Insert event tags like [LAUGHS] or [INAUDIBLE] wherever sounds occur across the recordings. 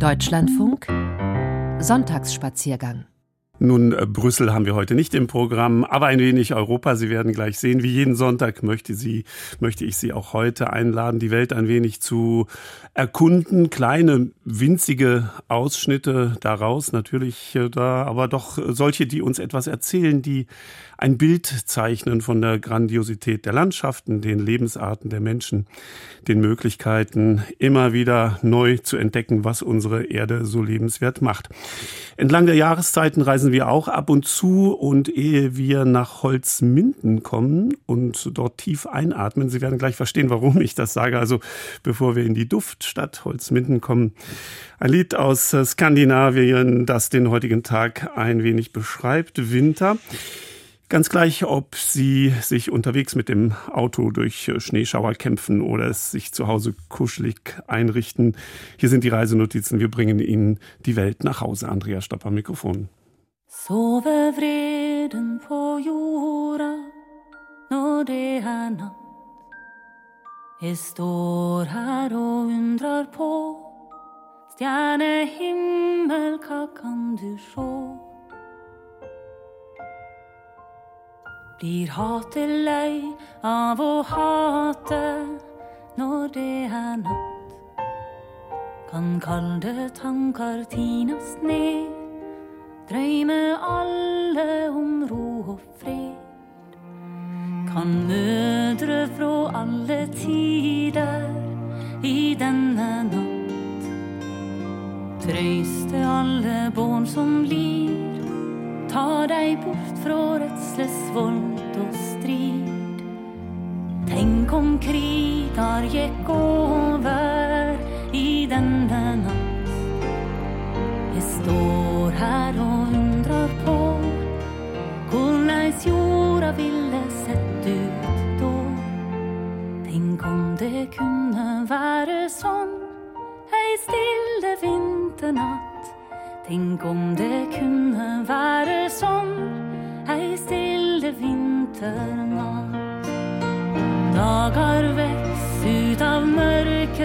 Deutschlandfunk Sonntagsspaziergang nun, äh, Brüssel haben wir heute nicht im Programm, aber ein wenig Europa. Sie werden gleich sehen, wie jeden Sonntag möchte sie, möchte ich Sie auch heute einladen, die Welt ein wenig zu erkunden. Kleine, winzige Ausschnitte daraus, natürlich äh, da, aber doch solche, die uns etwas erzählen, die ein Bild zeichnen von der Grandiosität der Landschaften, den Lebensarten der Menschen, den Möglichkeiten, immer wieder neu zu entdecken, was unsere Erde so lebenswert macht. Entlang der Jahreszeiten reisen wir auch ab und zu und ehe wir nach Holzminden kommen und dort tief einatmen, Sie werden gleich verstehen, warum ich das sage, also bevor wir in die Duftstadt Holzminden kommen, ein Lied aus Skandinavien, das den heutigen Tag ein wenig beschreibt, Winter. Ganz gleich, ob Sie sich unterwegs mit dem Auto durch Schneeschauer kämpfen oder es sich zu Hause kuschelig einrichten. Hier sind die Reisenotizen. Wir bringen Ihnen die Welt nach Hause. Andrea Stopp am Mikrofon. Sover vreden på jorda når det er natt. Jeg står her og undrar på stjernehimmel, hva kan du sjå? Blir hatet lei av å hate når det er natt. Kan kalde tanker tines ned, drøyme alle om ro og fred. Kan mødre fra alle tider i denne natt trøyste alle barn som lir Ta deg bort fra redsles vold og strid. Tenk om krigar gikk over i denne natt. Jeg står her og undrer på korleis jorda ville sett ut da. Tenk om det kunne være sånn ei stille vinternatt Tenk om det kunne være sånn ei stille vinternatt. Dager veks ut av mørket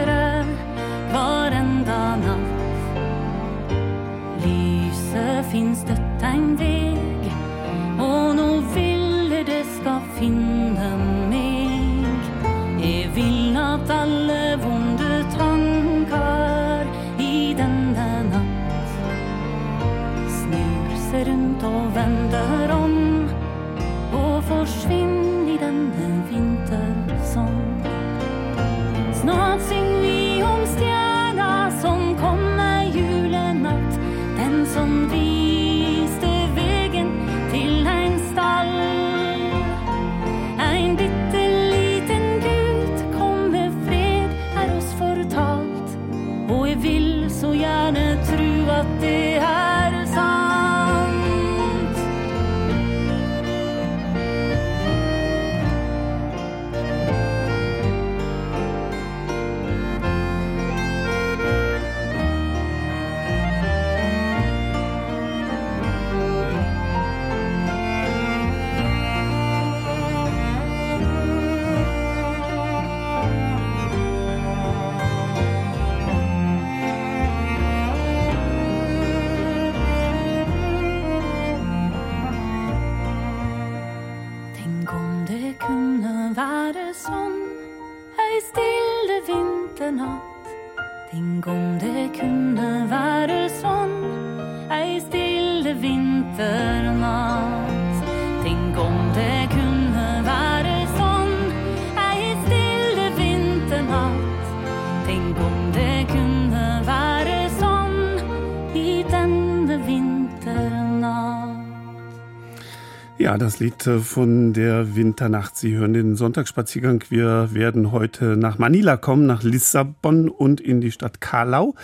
das Lied äh, von der Winternacht. Sie hören den Sonntagsspaziergang. Wir werden heute nach Manila kommen, nach Lissabon und in die Stadt Karlau.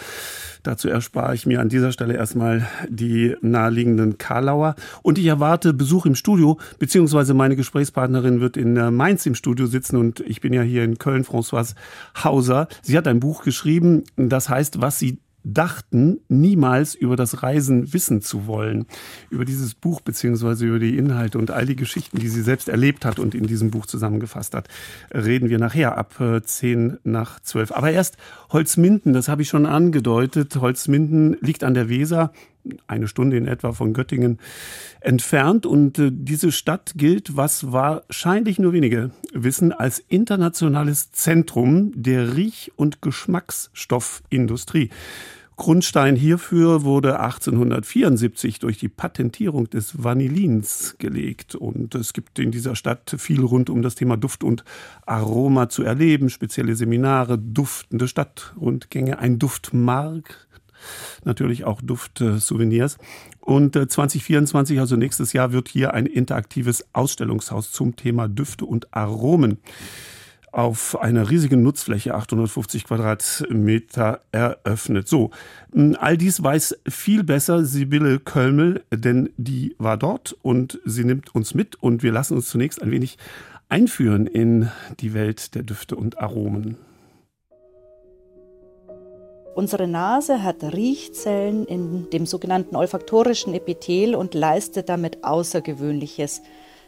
Dazu erspare ich mir an dieser Stelle erstmal die naheliegenden Karlauer. Und ich erwarte Besuch im Studio, beziehungsweise meine Gesprächspartnerin wird in äh, Mainz im Studio sitzen und ich bin ja hier in Köln, Françoise Hauser. Sie hat ein Buch geschrieben, das heißt, was sie dachten, niemals über das Reisen wissen zu wollen. Über dieses Buch beziehungsweise über die Inhalte und all die Geschichten, die sie selbst erlebt hat und in diesem Buch zusammengefasst hat, reden wir nachher ab äh, zehn nach zwölf. Aber erst Holzminden, das habe ich schon angedeutet. Holzminden liegt an der Weser, eine Stunde in etwa von Göttingen entfernt. Und äh, diese Stadt gilt, was wahrscheinlich nur wenige wissen, als internationales Zentrum der Riech- und Geschmacksstoffindustrie. Grundstein hierfür wurde 1874 durch die Patentierung des Vanillins gelegt. Und es gibt in dieser Stadt viel rund um das Thema Duft und Aroma zu erleben, spezielle Seminare, duftende Stadtrundgänge, ein Duftmark, natürlich auch Duftsouvenirs. Und 2024, äh, also nächstes Jahr, wird hier ein interaktives Ausstellungshaus zum Thema Düfte und Aromen auf einer riesigen Nutzfläche, 850 Quadratmeter, eröffnet. So, all dies weiß viel besser Sibylle Kölmel, denn die war dort und sie nimmt uns mit und wir lassen uns zunächst ein wenig einführen in die Welt der Düfte und Aromen. Unsere Nase hat Riechzellen in dem sogenannten olfaktorischen Epithel und leistet damit Außergewöhnliches.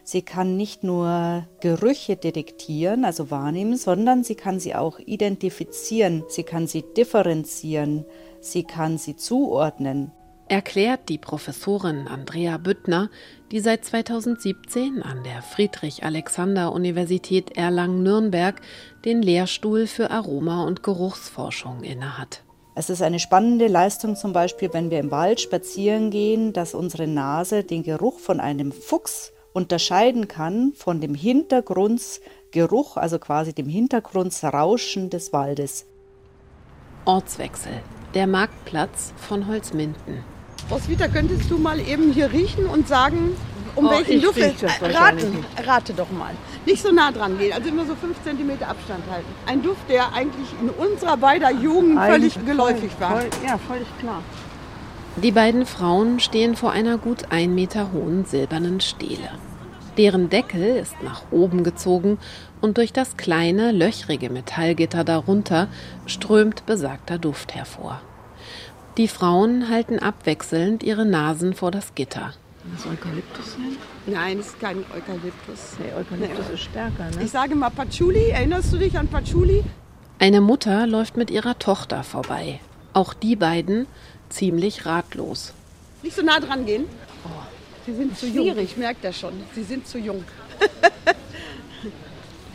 Sie kann nicht nur Gerüche detektieren, also wahrnehmen, sondern sie kann sie auch identifizieren, sie kann sie differenzieren, sie kann sie zuordnen. Erklärt die Professorin Andrea Büttner, die seit 2017 an der Friedrich-Alexander-Universität Erlangen-Nürnberg den Lehrstuhl für Aroma- und Geruchsforschung innehat. Es ist eine spannende Leistung zum Beispiel, wenn wir im Wald spazieren gehen, dass unsere Nase den Geruch von einem Fuchs unterscheiden kann von dem Hintergrundgeruch, also quasi dem Hintergrundsrauschen des Waldes. Ortswechsel. Der Marktplatz von Holzminden. Roswitha, könntest du mal eben hier riechen und sagen, um oh, welchen Duft es raten? Rate doch mal. Nicht so nah dran gehen, also immer so 5 cm Abstand halten. Ein Duft, der eigentlich in unserer beider Jugend völlig geläufig voll, war. Voll, ja, völlig klar. Die beiden Frauen stehen vor einer gut ein Meter hohen silbernen Stele. Deren Deckel ist nach oben gezogen und durch das kleine, löchrige Metallgitter darunter strömt besagter Duft hervor. Die Frauen halten abwechselnd ihre Nasen vor das Gitter. Das Eukalyptus sein? Nein, es ist kein Eukalyptus. Nee, Eukalyptus nee. ist stärker, ne? Ich sage mal Patchouli. Erinnerst du dich an Patchouli? Eine Mutter läuft mit ihrer Tochter vorbei. Auch die beiden ziemlich ratlos. Nicht so nah dran gehen. Oh. Sie sind zu jung. Ich merke das schon. Sie sind zu jung. [LAUGHS]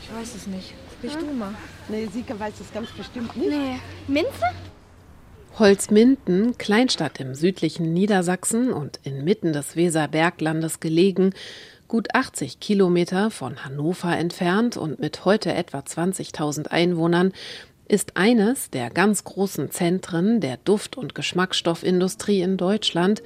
ich weiß es nicht. Bist hm? du mal? Nee, Sika weiß es ganz bestimmt nicht. Nee. Minze? Holzminden, Kleinstadt im südlichen Niedersachsen und inmitten des Weserberglandes gelegen, gut 80 Kilometer von Hannover entfernt und mit heute etwa 20.000 Einwohnern, ist eines der ganz großen Zentren der Duft- und Geschmacksstoffindustrie in Deutschland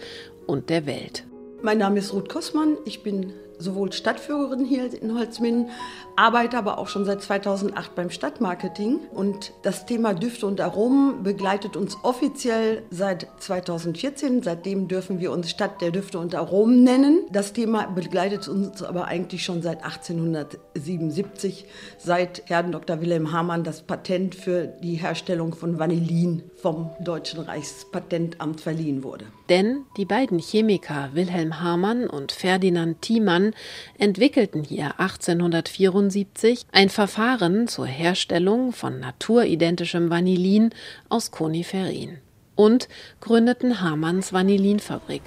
und der Welt. Mein Name ist Ruth Kossmann. Ich bin sowohl Stadtführerin hier in Holzminden, arbeite aber auch schon seit 2008 beim Stadtmarketing. Und das Thema Düfte und Aromen begleitet uns offiziell seit 2014. Seitdem dürfen wir uns Stadt der Düfte und Aromen nennen. Das Thema begleitet uns aber eigentlich schon seit 1877, seit Herrn Dr. Wilhelm Hamann das Patent für die Herstellung von Vanillin vom Deutschen Reichspatentamt verliehen wurde. Denn die beiden Chemiker Wilhelm Hamann und Ferdinand Thiemann entwickelten hier 1874 ein Verfahren zur Herstellung von naturidentischem Vanillin aus Koniferin und gründeten Hamanns Vanillinfabrik.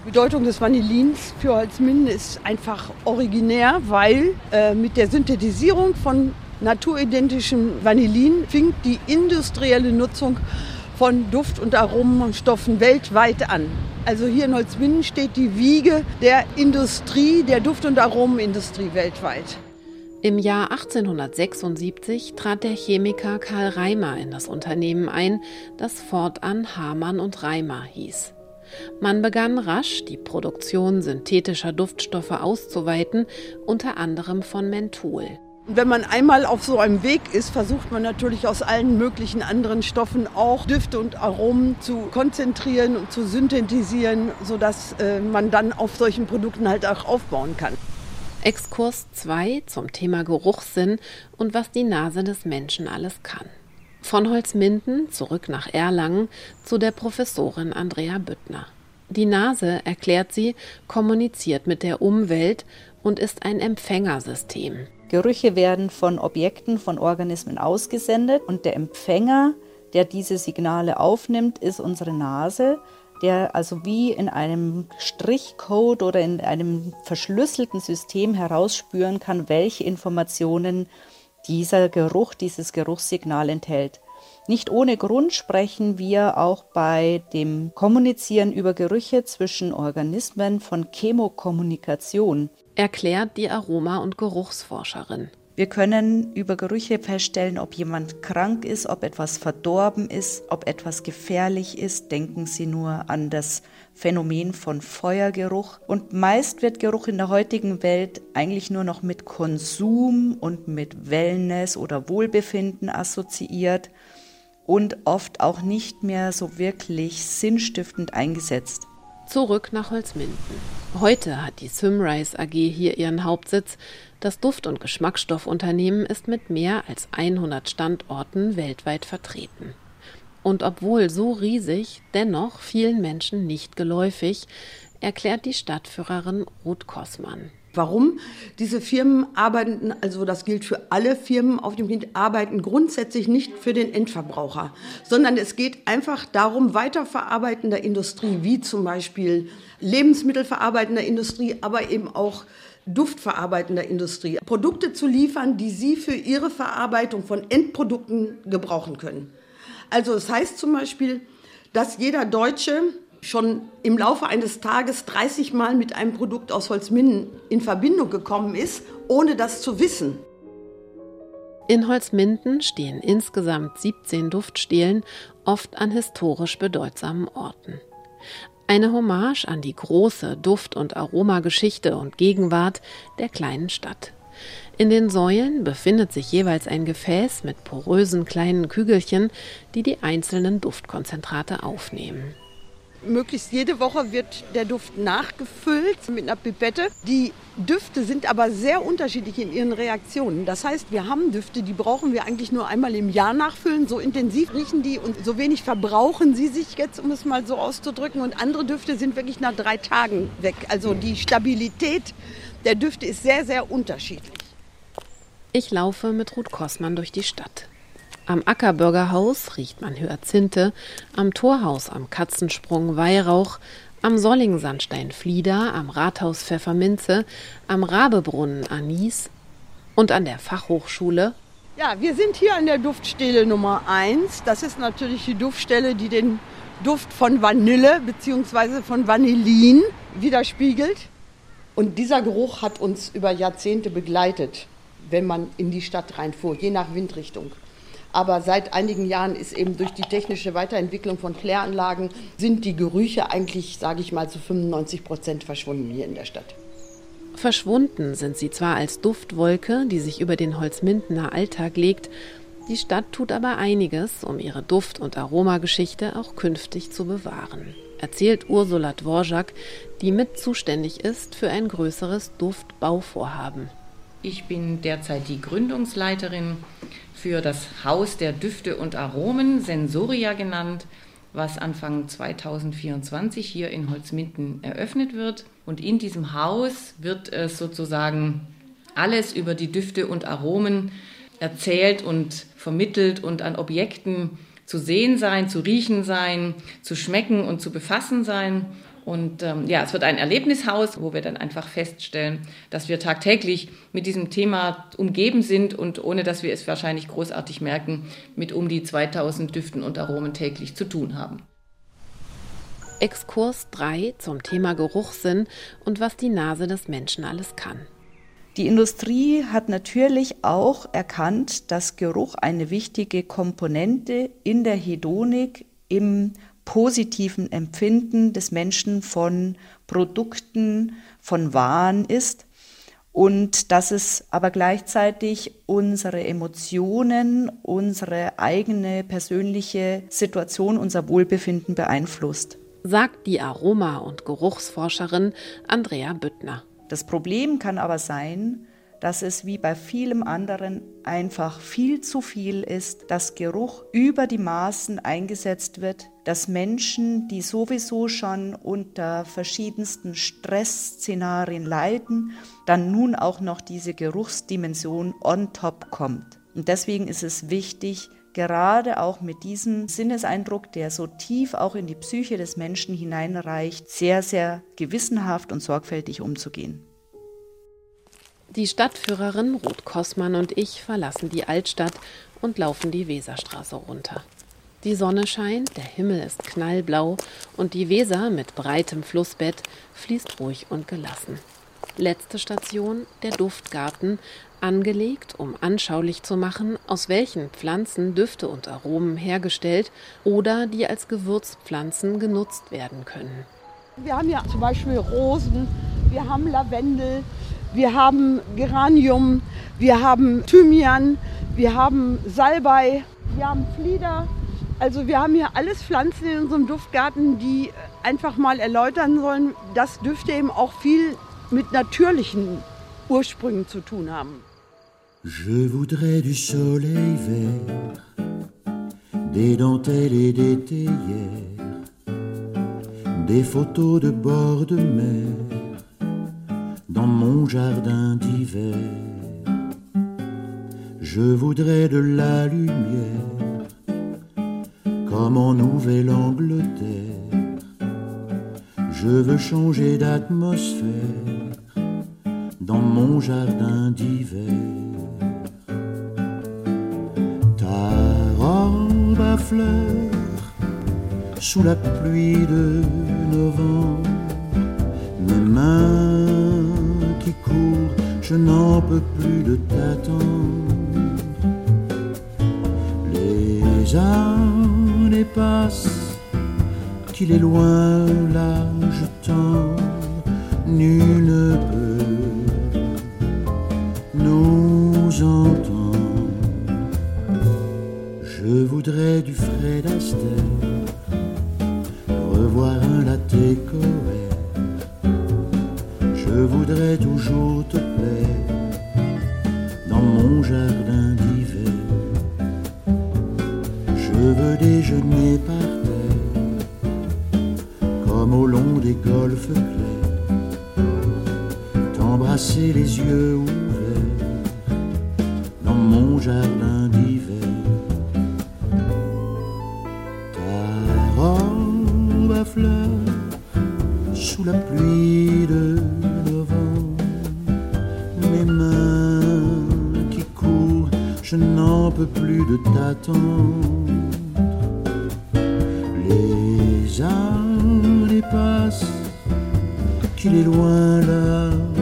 Die Bedeutung des Vanillins für Holzminden ist einfach originär, weil äh, mit der Synthetisierung von naturidentischem Vanillin fing die industrielle Nutzung von Duft- und Aromenstoffen weltweit an. Also hier in Holzminden steht die Wiege der Industrie, der Duft- und Aromenindustrie weltweit. Im Jahr 1876 trat der Chemiker Karl Reimer in das Unternehmen ein, das fortan Hamann und Reimer hieß. Man begann rasch, die Produktion synthetischer Duftstoffe auszuweiten, unter anderem von Menthol. Wenn man einmal auf so einem Weg ist, versucht man natürlich aus allen möglichen anderen Stoffen auch Düfte und Aromen zu konzentrieren und zu synthetisieren, sodass äh, man dann auf solchen Produkten halt auch aufbauen kann. Exkurs 2 zum Thema Geruchssinn und was die Nase des Menschen alles kann. Von Holzminden zurück nach Erlangen zu der Professorin Andrea Büttner. Die Nase, erklärt sie, kommuniziert mit der Umwelt und ist ein Empfängersystem. Gerüche werden von Objekten, von Organismen ausgesendet und der Empfänger, der diese Signale aufnimmt, ist unsere Nase, der also wie in einem Strichcode oder in einem verschlüsselten System herausspüren kann, welche Informationen dieser Geruch, dieses Geruchssignal enthält. Nicht ohne Grund sprechen wir auch bei dem Kommunizieren über Gerüche zwischen Organismen von Chemokommunikation. Erklärt die Aroma- und Geruchsforscherin. Wir können über Gerüche feststellen, ob jemand krank ist, ob etwas verdorben ist, ob etwas gefährlich ist. Denken Sie nur an das Phänomen von Feuergeruch. Und meist wird Geruch in der heutigen Welt eigentlich nur noch mit Konsum und mit Wellness oder Wohlbefinden assoziiert und oft auch nicht mehr so wirklich sinnstiftend eingesetzt. Zurück nach Holzminden. Heute hat die Symrise AG hier ihren Hauptsitz. Das Duft- und Geschmacksstoffunternehmen ist mit mehr als 100 Standorten weltweit vertreten. Und obwohl so riesig, dennoch vielen Menschen nicht geläufig, erklärt die Stadtführerin Ruth Kossmann. Warum? Diese Firmen arbeiten, also das gilt für alle Firmen auf dem Gebiet, arbeiten grundsätzlich nicht für den Endverbraucher, sondern es geht einfach darum, weiterverarbeitender Industrie, wie zum Beispiel Lebensmittelverarbeitender Industrie, aber eben auch duftverarbeitender Industrie, Produkte zu liefern, die sie für ihre Verarbeitung von Endprodukten gebrauchen können. Also es das heißt zum Beispiel, dass jeder Deutsche schon im Laufe eines Tages 30 Mal mit einem Produkt aus Holzminden in Verbindung gekommen ist, ohne das zu wissen. In Holzminden stehen insgesamt 17 Duftstelen, oft an historisch bedeutsamen Orten. Eine Hommage an die große Duft- und Aromageschichte und Gegenwart der kleinen Stadt. In den Säulen befindet sich jeweils ein Gefäß mit porösen kleinen Kügelchen, die die einzelnen Duftkonzentrate aufnehmen möglichst jede Woche wird der Duft nachgefüllt mit einer Pipette. Die Düfte sind aber sehr unterschiedlich in ihren Reaktionen. Das heißt, wir haben Düfte, die brauchen wir eigentlich nur einmal im Jahr nachfüllen. So intensiv riechen die und so wenig verbrauchen sie sich jetzt, um es mal so auszudrücken. Und andere Düfte sind wirklich nach drei Tagen weg. Also die Stabilität der Düfte ist sehr, sehr unterschiedlich. Ich laufe mit Ruth Kossmann durch die Stadt. Am Ackerbürgerhaus riecht man Hyazinthe, am Torhaus am Katzensprung Weihrauch, am Sollingsandstein Flieder, am Rathaus Pfefferminze, am Rabebrunnen Anis und an der Fachhochschule. Ja, wir sind hier an der Duftstelle Nummer 1. Das ist natürlich die Duftstelle, die den Duft von Vanille bzw. von Vanillin widerspiegelt. Und dieser Geruch hat uns über Jahrzehnte begleitet, wenn man in die Stadt reinfuhr, je nach Windrichtung. Aber seit einigen Jahren ist eben durch die technische Weiterentwicklung von Kläranlagen sind die Gerüche eigentlich, sage ich mal, zu 95 Prozent verschwunden hier in der Stadt. Verschwunden sind sie zwar als Duftwolke, die sich über den Holzmindener Alltag legt, die Stadt tut aber einiges, um ihre Duft- und Aromageschichte auch künftig zu bewahren, erzählt Ursula Dvorak, die mit zuständig ist für ein größeres Duftbauvorhaben. Ich bin derzeit die Gründungsleiterin für das Haus der Düfte und Aromen, Sensoria genannt, was Anfang 2024 hier in Holzminden eröffnet wird. Und in diesem Haus wird es sozusagen alles über die Düfte und Aromen erzählt und vermittelt und an Objekten zu sehen sein, zu riechen sein, zu schmecken und zu befassen sein. Und ähm, ja, es wird ein Erlebnishaus, wo wir dann einfach feststellen, dass wir tagtäglich mit diesem Thema umgeben sind und ohne dass wir es wahrscheinlich großartig merken, mit um die 2000 Düften und Aromen täglich zu tun haben. Exkurs 3 zum Thema Geruchssinn und was die Nase des Menschen alles kann. Die Industrie hat natürlich auch erkannt, dass Geruch eine wichtige Komponente in der Hedonik, im positiven Empfinden des Menschen von Produkten, von Waren ist und dass es aber gleichzeitig unsere Emotionen, unsere eigene persönliche Situation, unser Wohlbefinden beeinflusst. Sagt die Aroma- und Geruchsforscherin Andrea Büttner. Das Problem kann aber sein, dass es wie bei vielem anderen einfach viel zu viel ist, dass Geruch über die Maßen eingesetzt wird, dass Menschen, die sowieso schon unter verschiedensten Stressszenarien leiden, dann nun auch noch diese Geruchsdimension on top kommt. Und deswegen ist es wichtig, gerade auch mit diesem Sinneseindruck, der so tief auch in die Psyche des Menschen hineinreicht, sehr, sehr gewissenhaft und sorgfältig umzugehen. Die Stadtführerin Ruth Kossmann und ich verlassen die Altstadt und laufen die Weserstraße runter. Die Sonne scheint, der Himmel ist knallblau und die Weser mit breitem Flussbett fließt ruhig und gelassen. Letzte Station der Duftgarten, angelegt, um anschaulich zu machen, aus welchen Pflanzen Düfte und Aromen hergestellt oder die als Gewürzpflanzen genutzt werden können. Wir haben ja zum Beispiel Rosen, wir haben Lavendel, wir haben Geranium, wir haben Thymian, wir haben Salbei, wir haben Flieder. Also wir haben hier alles Pflanzen in unserem Duftgarten, die einfach mal erläutern sollen, dass Düfte eben auch viel mit natürlichen Ursprüngen zu tun haben. Je voudrais du soleil vert, des dentelles et des théières, des photos de bord de mer dans mon jardin d'hiver. Je voudrais de la lumière, comme en Nouvelle-Angleterre. Je veux changer d'atmosphère dans mon jardin d'hiver. Ta robe à fleurs sous la pluie de novembre, mes mains qui je n'en peux plus de t'attendre. Les années passent, qu'il est loin l'âge tendre, nul ne peut nous entendre. Je voudrais du Fred Astaire, revoir un latte je voudrais toujours te plaire dans mon jardin d'hiver. Je veux déjeuner par terre, comme au long des golfes clairs, t'embrasser les yeux ouverts dans mon jardin d'hiver. Plus de t'attendre. Les années passent, qu'il est loin l'âge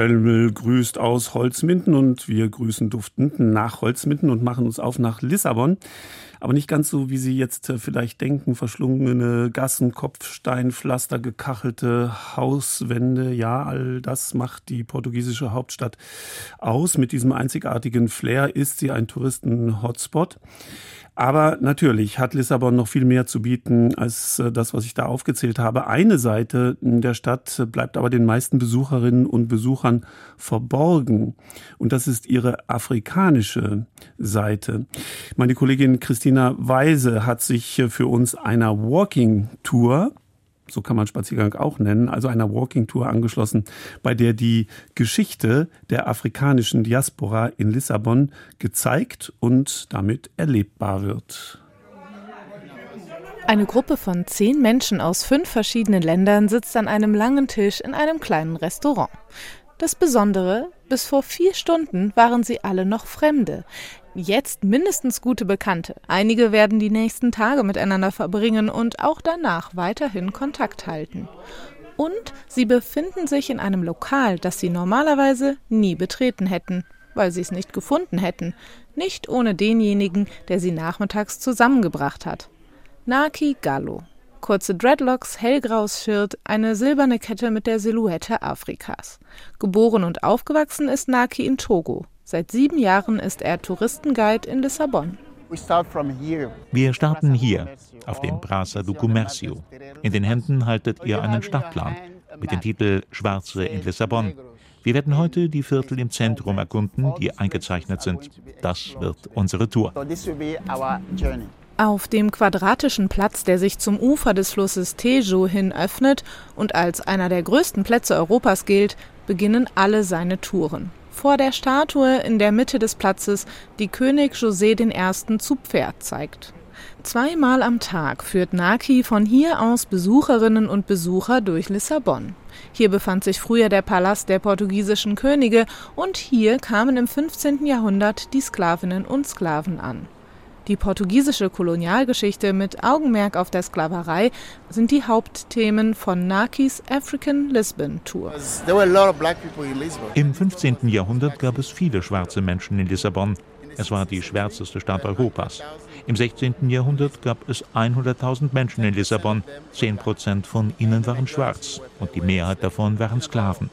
Kölmel grüßt aus Holzminden und wir grüßen duftend nach Holzminden und machen uns auf nach Lissabon. Aber nicht ganz so, wie Sie jetzt äh, vielleicht denken, verschlungene Gassen, Kopfsteinpflaster, gekachelte Hauswände. Ja, all das macht die portugiesische Hauptstadt aus. Mit diesem einzigartigen Flair ist sie ein Touristen-Hotspot. Aber natürlich hat Lissabon noch viel mehr zu bieten als äh, das, was ich da aufgezählt habe. Eine Seite der Stadt bleibt aber den meisten Besucherinnen und Besuchern verborgen. Und das ist ihre afrikanische Seite. Meine Kollegin Christina Weise hat sich für uns einer Walking Tour so kann man Spaziergang auch nennen, also einer Walking Tour angeschlossen, bei der die Geschichte der afrikanischen Diaspora in Lissabon gezeigt und damit erlebbar wird. Eine Gruppe von zehn Menschen aus fünf verschiedenen Ländern sitzt an einem langen Tisch in einem kleinen Restaurant. Das Besondere, bis vor vier Stunden waren sie alle noch Fremde. Jetzt mindestens gute Bekannte. Einige werden die nächsten Tage miteinander verbringen und auch danach weiterhin Kontakt halten. Und sie befinden sich in einem Lokal, das sie normalerweise nie betreten hätten, weil sie es nicht gefunden hätten. Nicht ohne denjenigen, der sie nachmittags zusammengebracht hat. Naki Gallo. Kurze Dreadlocks, hellgraues Shirt, eine silberne Kette mit der Silhouette Afrikas. Geboren und aufgewachsen ist Naki in Togo. Seit sieben Jahren ist er Touristenguide in Lissabon. Wir starten hier, auf dem Praça do Comércio. In den Händen haltet ihr einen Stadtplan mit dem Titel Schwarze in Lissabon. Wir werden heute die Viertel im Zentrum erkunden, die eingezeichnet sind. Das wird unsere Tour. Auf dem quadratischen Platz, der sich zum Ufer des Flusses Tejo hin öffnet und als einer der größten Plätze Europas gilt, beginnen alle seine Touren vor der Statue in der Mitte des Platzes, die König José I. zu Pferd zeigt. Zweimal am Tag führt Naki von hier aus Besucherinnen und Besucher durch Lissabon. Hier befand sich früher der Palast der portugiesischen Könige und hier kamen im 15. Jahrhundert die Sklavinnen und Sklaven an. Die portugiesische Kolonialgeschichte mit Augenmerk auf der Sklaverei sind die Hauptthemen von Nakis African Lisbon Tour. Im 15. Jahrhundert gab es viele schwarze Menschen in Lissabon. Es war die schwärzeste Stadt Europas. Im 16. Jahrhundert gab es 100.000 Menschen in Lissabon. 10 Prozent von ihnen waren schwarz und die Mehrheit davon waren Sklaven.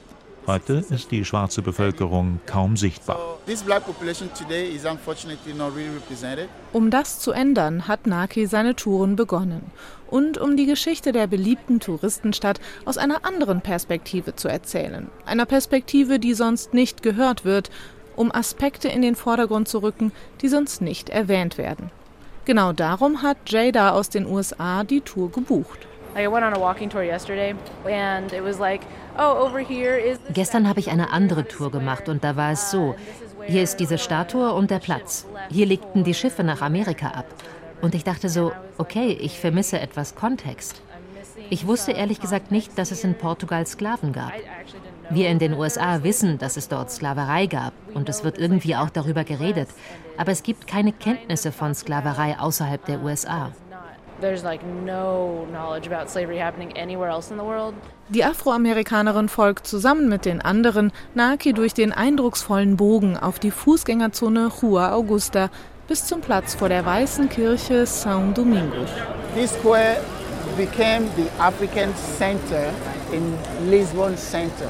Heute ist die schwarze Bevölkerung kaum sichtbar. Um das zu ändern, hat Naki seine Touren begonnen. Und um die Geschichte der beliebten Touristenstadt aus einer anderen Perspektive zu erzählen. Einer Perspektive, die sonst nicht gehört wird, um Aspekte in den Vordergrund zu rücken, die sonst nicht erwähnt werden. Genau darum hat Jada aus den USA die Tour gebucht. Oh, Gestern habe ich eine andere Tour gemacht und da war es so. Hier ist diese Statue und der Platz. Hier legten die Schiffe nach Amerika ab. Und ich dachte so, okay, ich vermisse etwas Kontext. Ich wusste ehrlich gesagt nicht, dass es in Portugal Sklaven gab. Wir in den USA wissen, dass es dort Sklaverei gab und es wird irgendwie auch darüber geredet. Aber es gibt keine Kenntnisse von Sklaverei außerhalb der USA. Die Afroamerikanerin folgt zusammen mit den anderen Naki durch den eindrucksvollen Bogen auf die Fußgängerzone Rua Augusta bis zum Platz vor der weißen Kirche São Domingos. This square became the African Center in Lisbon Center.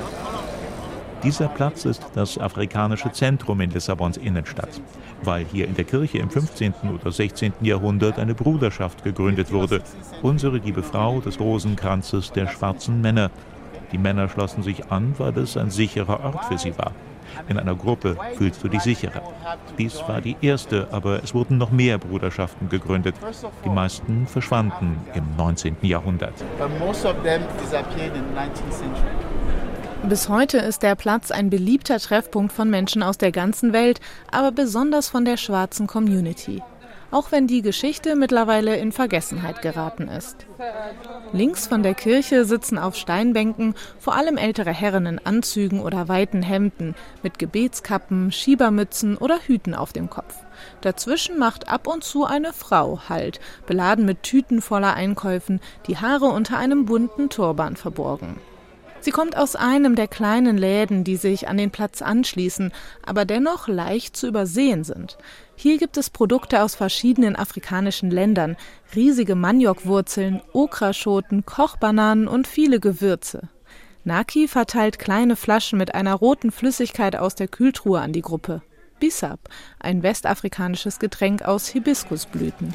Dieser Platz ist das afrikanische Zentrum in Lissabons Innenstadt, weil hier in der Kirche im 15. oder 16. Jahrhundert eine Bruderschaft gegründet wurde, unsere liebe Frau des Rosenkranzes der schwarzen Männer. Die Männer schlossen sich an, weil es ein sicherer Ort für sie war. In einer Gruppe fühlst du dich sicherer. Dies war die erste, aber es wurden noch mehr Bruderschaften gegründet. Die meisten verschwanden im 19. Jahrhundert. Bis heute ist der Platz ein beliebter Treffpunkt von Menschen aus der ganzen Welt, aber besonders von der schwarzen Community. Auch wenn die Geschichte mittlerweile in Vergessenheit geraten ist. Links von der Kirche sitzen auf Steinbänken vor allem ältere Herren in Anzügen oder weiten Hemden mit Gebetskappen, Schiebermützen oder Hüten auf dem Kopf. Dazwischen macht ab und zu eine Frau Halt, beladen mit Tüten voller Einkäufen, die Haare unter einem bunten Turban verborgen. Sie kommt aus einem der kleinen Läden, die sich an den Platz anschließen, aber dennoch leicht zu übersehen sind. Hier gibt es Produkte aus verschiedenen afrikanischen Ländern, riesige Maniokwurzeln, Okraschoten, Kochbananen und viele Gewürze. Naki verteilt kleine Flaschen mit einer roten Flüssigkeit aus der Kühltruhe an die Gruppe. Bissap, ein westafrikanisches Getränk aus Hibiskusblüten.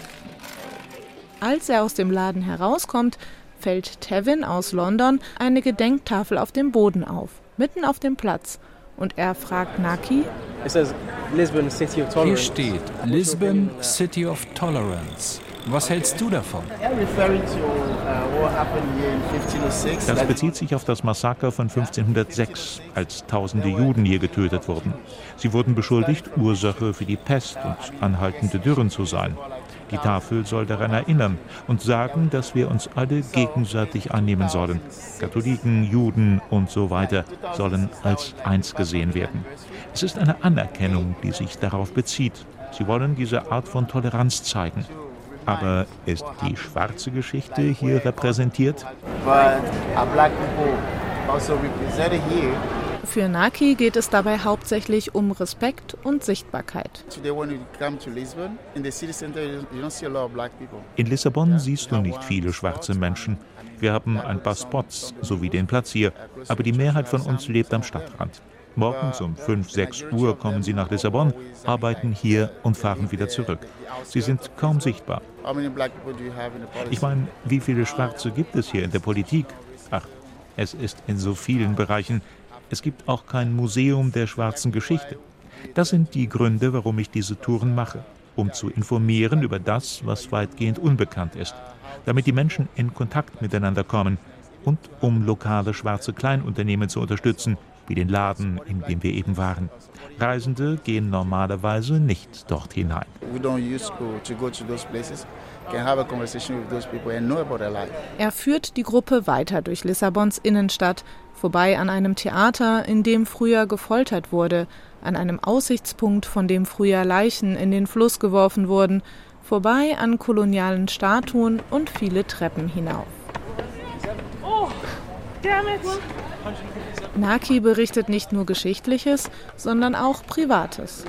Als er aus dem Laden herauskommt, fällt Tevin aus London eine Gedenktafel auf dem Boden auf, mitten auf dem Platz. Und er fragt Naki, hier steht Lisbon City of Tolerance. Was hältst du davon? Das bezieht sich auf das Massaker von 1506, als tausende Juden hier getötet wurden. Sie wurden beschuldigt, Ursache für die Pest und anhaltende Dürren zu sein. Die Tafel soll daran erinnern und sagen, dass wir uns alle gegenseitig annehmen sollen. Katholiken, Juden und so weiter sollen als eins gesehen werden. Es ist eine Anerkennung, die sich darauf bezieht. Sie wollen diese Art von Toleranz zeigen. Aber ist die schwarze Geschichte hier repräsentiert? Also Für Naki geht es dabei hauptsächlich um Respekt und Sichtbarkeit. In Lissabon siehst du nicht viele schwarze Menschen. Wir haben ein paar Spots, so wie den Platz hier, aber die Mehrheit von uns lebt am Stadtrand. Morgens um 5, 6 Uhr kommen sie nach Lissabon, arbeiten hier und fahren wieder zurück. Sie sind kaum sichtbar. Ich meine, wie viele Schwarze gibt es hier in der Politik? Ach, es ist in so vielen Bereichen. Es gibt auch kein Museum der schwarzen Geschichte. Das sind die Gründe, warum ich diese Touren mache, um zu informieren über das, was weitgehend unbekannt ist, damit die Menschen in Kontakt miteinander kommen und um lokale schwarze Kleinunternehmen zu unterstützen, wie den Laden, in dem wir eben waren. Reisende gehen normalerweise nicht dort hinein. Er führt die Gruppe weiter durch Lissabons Innenstadt, vorbei an einem Theater, in dem früher gefoltert wurde, an einem Aussichtspunkt, von dem früher Leichen in den Fluss geworfen wurden, vorbei an kolonialen Statuen und viele Treppen hinauf. Oh. Naki berichtet nicht nur Geschichtliches, sondern auch Privates.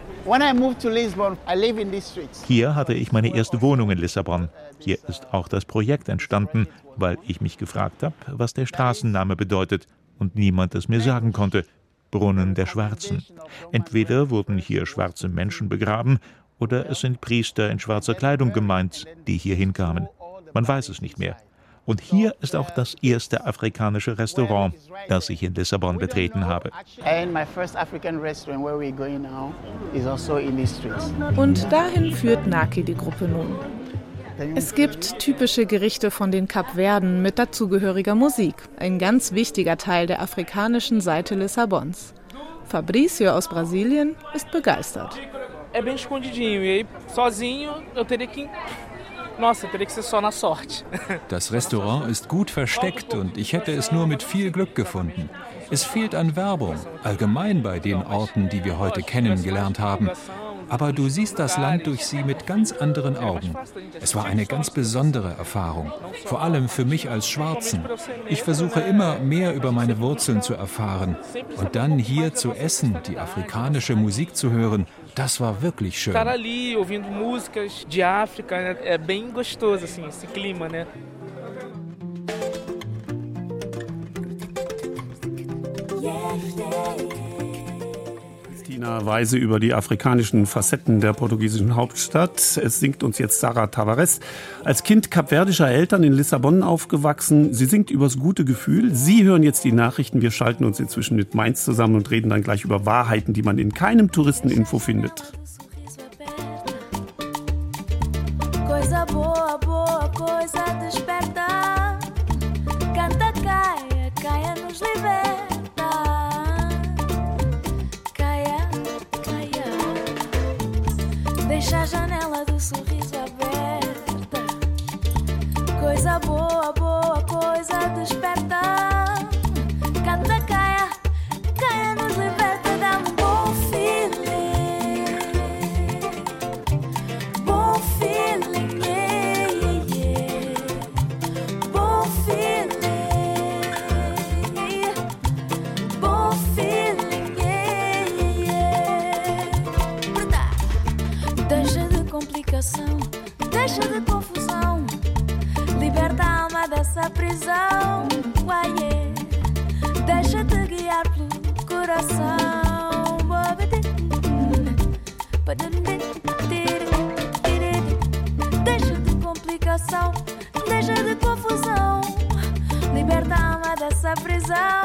Hier hatte ich meine erste Wohnung in Lissabon. Hier ist auch das Projekt entstanden, weil ich mich gefragt habe, was der Straßenname bedeutet und niemand es mir sagen konnte. Brunnen der Schwarzen. Entweder wurden hier schwarze Menschen begraben oder es sind Priester in schwarzer Kleidung gemeint, die hier hinkamen. Man weiß es nicht mehr. Und hier ist auch das erste afrikanische Restaurant, das ich in Lissabon betreten habe. Also Und dahin führt Naki die Gruppe nun. Es gibt typische Gerichte von den Kapverden mit dazugehöriger Musik, ein ganz wichtiger Teil der afrikanischen Seite Lissabons. Fabrício aus Brasilien ist begeistert. É bem escondidinho e aí sozinho eu teria que [LAUGHS] das Restaurant ist gut versteckt und ich hätte es nur mit viel Glück gefunden. Es fehlt an Werbung, allgemein bei den Orten, die wir heute kennengelernt haben. Aber du siehst das Land durch sie mit ganz anderen Augen. Es war eine ganz besondere Erfahrung, vor allem für mich als Schwarzen. Ich versuche immer mehr über meine Wurzeln zu erfahren und dann hier zu essen, die afrikanische Musik zu hören das war wirklich schön. Estar ali ouvindo músicas de África é bem gostoso assim, esse clima? Christina Weise über die afrikanischen Facetten der portugiesischen Hauptstadt. Es singt uns jetzt Sarah Tavares. Als Kind kapverdischer Eltern in Lissabon aufgewachsen. Sie singt übers gute Gefühl. Sie hören jetzt die Nachrichten. Wir schalten uns inzwischen mit Mainz zusammen und reden dann gleich über Wahrheiten, die man in keinem Touristeninfo findet. Coisa boa, boa, coisa desperta. Sorriso aberta. Coisa boa, boa, coisa desperta. A alma dessa prisão. Uai, yeah. Deixa-te guiar pelo coração. Deixa de complicação, deixa de confusão. Liberta a alma dessa prisão.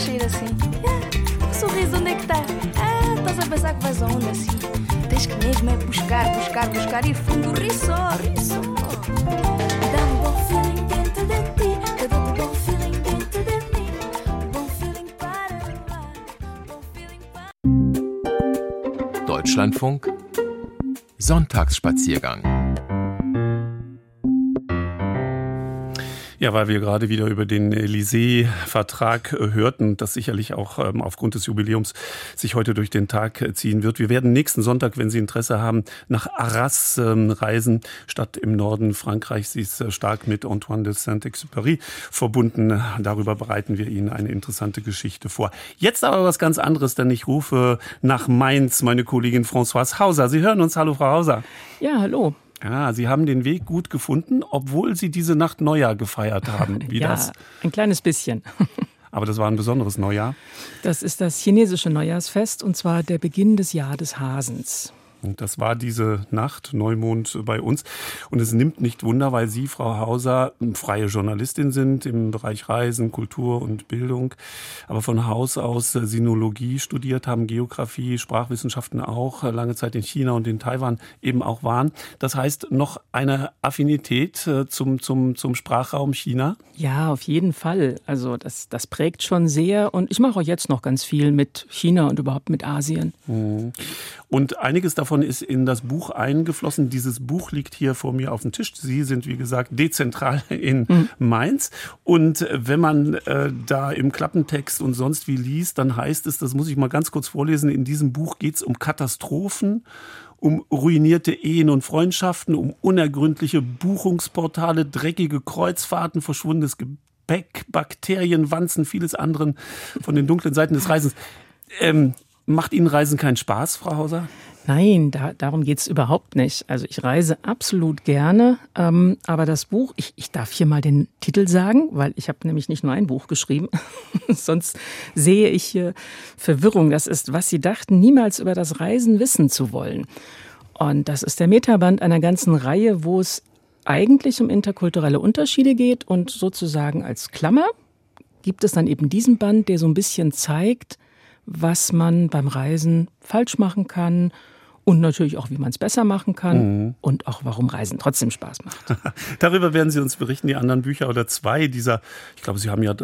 Sair assim. É, sorriso, onde é que tá? Ah, estás a pensar que vais aonde assim? Tens que mesmo é buscar, buscar, buscar, ir fundo, ri só, ri só. Deutschlandfunk Sonntagsspaziergang. Ja, weil wir gerade wieder über den Élysée-Vertrag äh, hörten, das sicherlich auch ähm, aufgrund des Jubiläums sich heute durch den Tag äh, ziehen wird. Wir werden nächsten Sonntag, wenn Sie Interesse haben, nach Arras ähm, reisen, Stadt im Norden Frankreichs. Sie ist äh, stark mit Antoine de Saint-Exupéry verbunden. Darüber bereiten wir Ihnen eine interessante Geschichte vor. Jetzt aber was ganz anderes, denn ich rufe nach Mainz meine Kollegin Françoise Hauser. Sie hören uns. Hallo, Frau Hauser. Ja, hallo. Ja, Sie haben den Weg gut gefunden, obwohl Sie diese Nacht Neujahr gefeiert haben. [LAUGHS] Wie ja, das? ein kleines bisschen. [LAUGHS] Aber das war ein besonderes Neujahr. Das ist das chinesische Neujahrsfest und zwar der Beginn des Jahr des Hasens. Und das war diese Nacht, Neumond bei uns. Und es nimmt nicht Wunder, weil Sie, Frau Hauser, freie Journalistin sind im Bereich Reisen, Kultur und Bildung, aber von Haus aus Sinologie studiert haben, Geografie, Sprachwissenschaften auch, lange Zeit in China und in Taiwan eben auch waren. Das heißt, noch eine Affinität äh, zum, zum, zum Sprachraum China? Ja, auf jeden Fall. Also das, das prägt schon sehr. Und ich mache auch jetzt noch ganz viel mit China und überhaupt mit Asien. Mhm. Und einiges davon ist in das Buch eingeflossen. Dieses Buch liegt hier vor mir auf dem Tisch. Sie sind, wie gesagt, dezentral [LAUGHS] in mhm. Mainz. Und wenn man äh, da im Klappentext und sonst wie liest, dann heißt es, das muss ich mal ganz kurz vorlesen, in diesem Buch geht es um Katastrophen um ruinierte Ehen und Freundschaften, um unergründliche Buchungsportale, dreckige Kreuzfahrten, verschwundenes Gepäck, Bakterien, Wanzen, vieles anderen von den dunklen Seiten des Reisens. Ähm, macht Ihnen Reisen keinen Spaß, Frau Hauser? Nein, da, darum geht's überhaupt nicht. Also ich reise absolut gerne, ähm, aber das Buch, ich, ich darf hier mal den Titel sagen, weil ich habe nämlich nicht nur ein Buch geschrieben, [LAUGHS] sonst sehe ich hier Verwirrung. Das ist, was Sie dachten, niemals über das Reisen wissen zu wollen. Und das ist der Metaband einer ganzen Reihe, wo es eigentlich um interkulturelle Unterschiede geht und sozusagen als Klammer gibt es dann eben diesen Band, der so ein bisschen zeigt, was man beim Reisen falsch machen kann und natürlich auch, wie man es besser machen kann mhm. und auch, warum Reisen trotzdem Spaß macht. [LAUGHS] Darüber werden Sie uns berichten, die anderen Bücher oder zwei dieser, ich glaube, Sie haben ja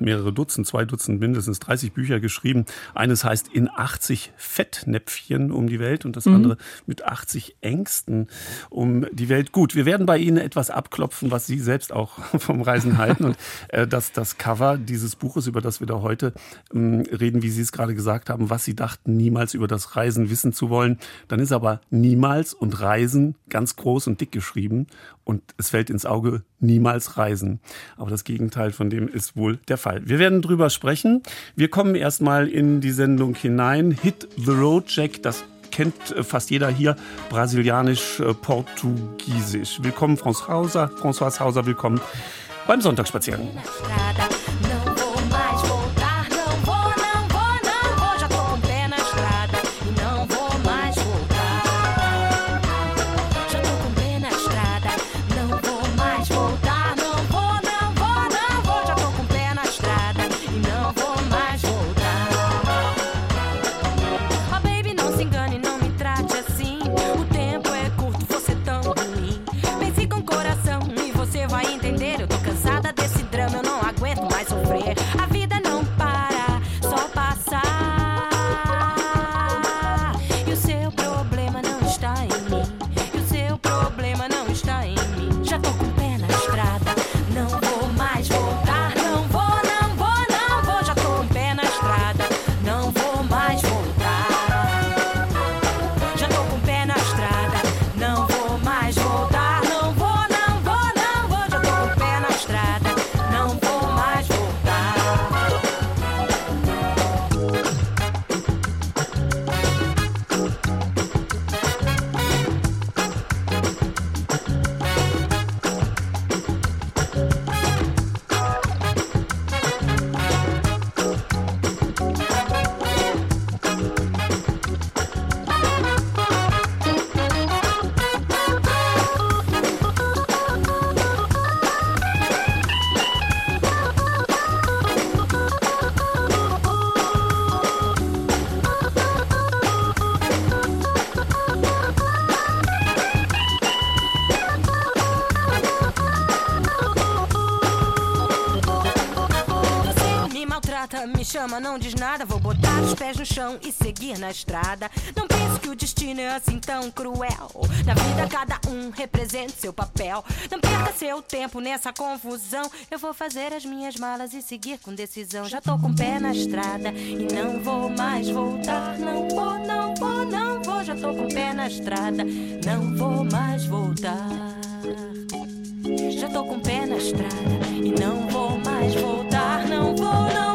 mehrere Dutzend, zwei Dutzend, mindestens 30 Bücher geschrieben. Eines heißt In 80 Fettnäpfchen um die Welt und das mhm. andere mit 80 Ängsten um die Welt. Gut, wir werden bei Ihnen etwas abklopfen, was Sie selbst auch [LAUGHS] vom Reisen halten und äh, das, das Cover dieses Buches, über das wir da heute äh, reden, wie Sie es gerade gesagt haben, was Sie dachten, niemals über das Reisen wissen zu wollen dann ist aber niemals und Reisen ganz groß und dick geschrieben und es fällt ins Auge niemals Reisen. Aber das Gegenteil von dem ist wohl der Fall. Wir werden drüber sprechen. Wir kommen erstmal in die Sendung hinein. Hit the Road Jack, das kennt fast jeder hier, brasilianisch-portugiesisch. Äh, willkommen, François Hauser. François Hauser, willkommen beim Sonntagsspaziergang. Chama, não diz nada. Vou botar os pés no chão e seguir na estrada. Não penso que o destino é assim tão cruel. Na vida, cada um representa seu papel. Não perca seu tempo nessa confusão. Eu vou fazer as minhas malas e seguir com decisão. Já tô com o pé na estrada e não vou mais voltar. Não vou, não vou, não vou. Já tô com o pé na estrada, não vou mais voltar. Já tô com o pé na estrada e não vou mais voltar. Não vou, não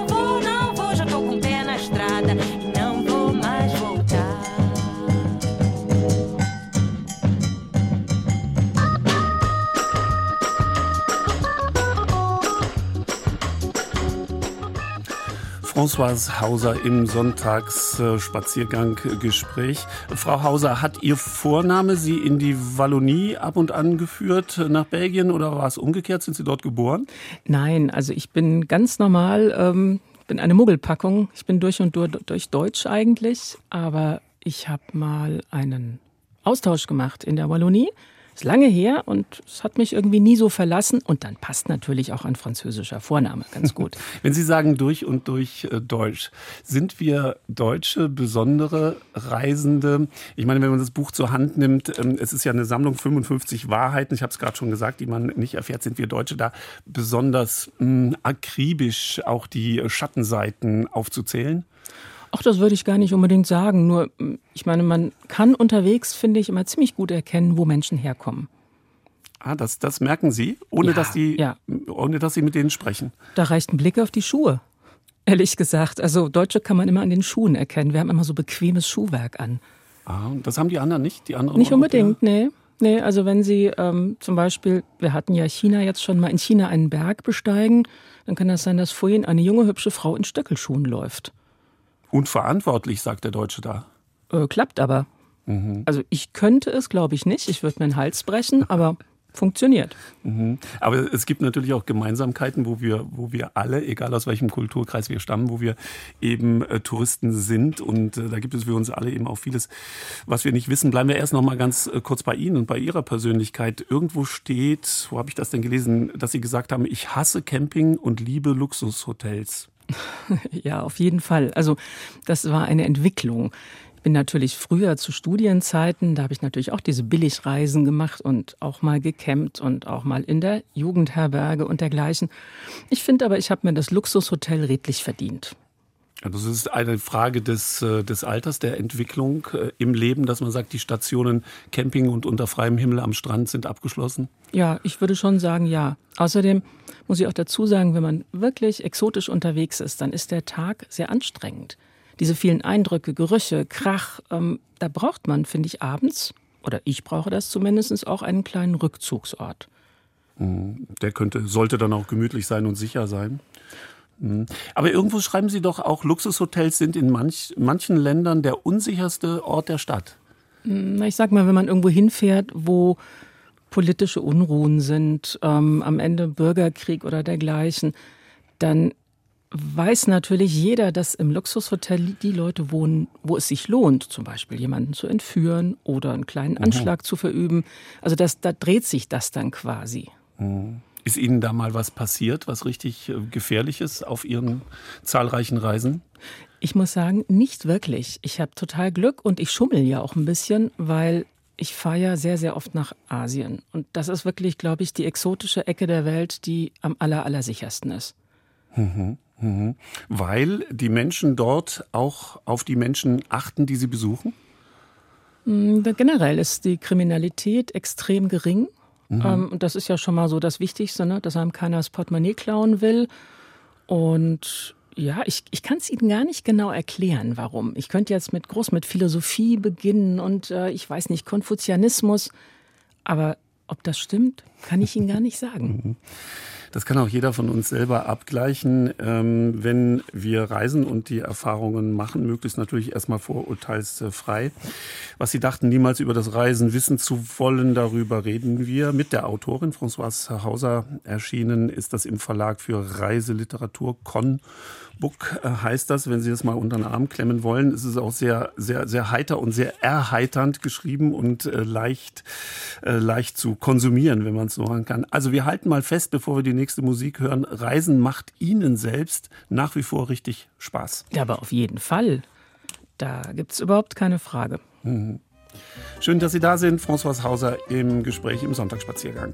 Françoise Hauser im Sonntagsspazierganggespräch. Frau Hauser, hat Ihr Vorname Sie in die Wallonie ab und an geführt nach Belgien oder war es umgekehrt? Sind Sie dort geboren? Nein, also ich bin ganz normal, ähm, bin eine Muggelpackung. Ich bin durch und durch, durch Deutsch eigentlich, aber ich habe mal einen Austausch gemacht in der Wallonie ist lange her und es hat mich irgendwie nie so verlassen. Und dann passt natürlich auch ein französischer Vorname ganz gut. [LAUGHS] Wenn Sie sagen durch und durch äh, Deutsch, sind wir Deutsche besondere Reisende? Ich meine, wenn man das Buch zur Hand nimmt, ähm, es ist ja eine Sammlung 55 Wahrheiten, ich habe es gerade schon gesagt, die man nicht erfährt, sind wir Deutsche da besonders mh, hm, akribisch auch die Schattenseiten aufzuzählen? Ach, das würde ich gar nicht unbedingt sagen. Nur, ich meine, man kann unterwegs, finde ich, immer ziemlich gut erkennen, wo Menschen herkommen. Ah, das, das merken Sie, ohne, Ja, dass die, ja. ohne dass Sie mit denen sprechen. Da reicht ein Blick auf die Schuhe. Ehrlich gesagt. Also Deutsche kann man immer an den Schuhen erkennen. Wir haben immer so bequemes Schuhwerk an. Ah, und das haben die anderen nicht? Die anderen Nicht unbedingt, nee. Nee, also wenn Sie ähm, zum Beispiel, wir hatten ja China jetzt schon mal in China einen Berg besteigen, dann kann das sein, dass vorhin eine junge, hübsche Frau in Stöckelschuhen läuft. Unverantwortlich, sagt der Deutsche da. Äh, klappt aber. Also ich könnte es, glaube ich, nicht. Ich würde mir den Hals brechen, [LAUGHS] aber funktioniert. Mhm. Aber es gibt natürlich auch Gemeinsamkeiten, wo wir, wo wir alle, egal aus welchem Kulturkreis wir stammen, wo wir eben äh, Touristen sind. Und äh, da gibt es für uns alle eben auch vieles, was wir nicht wissen. Bleiben wir erst noch mal ganz äh, kurz bei Ihnen und bei Ihrer Persönlichkeit. Irgendwo steht, wo habe ich das denn gelesen, dass Sie gesagt haben, ich hasse Camping und liebe Luxushotels. [LAUGHS] Ja, auf jeden Fall. Also das war eine Entwicklung. Ich bin natürlich früher zu Studienzeiten, da habe ich natürlich auch diese Billigreisen gemacht und auch mal gecampt und auch mal in der Jugendherberge und dergleichen. Ich finde aber, ich habe mir das Luxushotel redlich verdient. Also es ist eine Frage des, äh, des Alters, der Entwicklung äh, im Leben, dass man sagt, die Stationen Camping und unter freiem Himmel am Strand sind abgeschlossen. Ja, ich würde schon sagen, ja. Außerdem muss ich auch dazu sagen, wenn man wirklich exotisch unterwegs ist, dann ist der Tag sehr anstrengend. Diese vielen Eindrücke, Gerüche, Krach, ähm, da braucht man, finde ich, abends, oder ich brauche das zumindest, auch einen kleinen Rückzugsort. Mhm. Der könnte, sollte dann auch gemütlich sein und sicher sein. Mhm. Aber irgendwo schreiben Sie doch auch, Luxushotels sind in manch, manchen Ländern der unsicherste Ort der Stadt. Na, ich sag mal, wenn man irgendwo hinfährt, wo politische Unruhen sind, ähm, am Ende Bürgerkrieg oder dergleichen, dann weiß natürlich jeder, dass im Luxushotel die Leute wohnen, wo es sich lohnt, zum Beispiel jemanden zu entführen oder einen kleinen Anschlag zu verüben. Also das, da dreht sich das dann quasi. Mhm. Ist Ihnen da mal was passiert, was richtig äh, gefährliches auf Ihren zahlreichen Reisen? Ich muss sagen, nicht wirklich. Ich habe total Glück und ich schummel ja auch ein bisschen, weil ich fahre ja sehr, sehr oft nach Asien. Und das ist wirklich, glaube ich, die exotische Ecke der Welt, die am aller, aller sichersten ist. Mhm. Mhm. Weil die Menschen dort auch auf die Menschen achten, die sie besuchen? Mm, Generell ist die Kriminalität extrem gering. Mhm. Ähm, Und das ist ja schon mal so das Wichtigste, ne? dass einem keiner das Portemonnaie klauen will. Und ja, ich, ich kann es Ihnen gar nicht genau erklären, warum. Ich könnte jetzt mit groß mit Philosophie beginnen und äh, ich weiß nicht, Konfuzianismus. Aber ob das stimmt, kann ich Ihnen gar nicht sagen. Das kann auch jeder von uns selber abgleichen, ähm, wenn wir reisen und die Erfahrungen machen, möglichst natürlich erstmal vorurteilsfrei. Was Sie dachten, niemals über das Reisen wissen zu wollen, darüber reden wir mit der Autorin Françoise Hauser. Erschienen ist das im Verlag für Reiseliteratur Con. Book äh, heißt das, wenn Sie das mal unter den Arm klemmen wollen. Es ist auch sehr, sehr, sehr heiter und sehr erheiternd geschrieben und äh, leicht, äh, leicht zu konsumieren, wenn man es so sagen kann. Also wir halten mal fest, bevor wir die nächste Musik hören. Reisen macht Ihnen selbst nach wie vor richtig Spaß. Ja, aber auf jeden Fall. Da gibt es überhaupt keine Frage. Mhm. Schön, dass Sie da sind, François Hauser im Gespräch im Sonntagsspaziergang.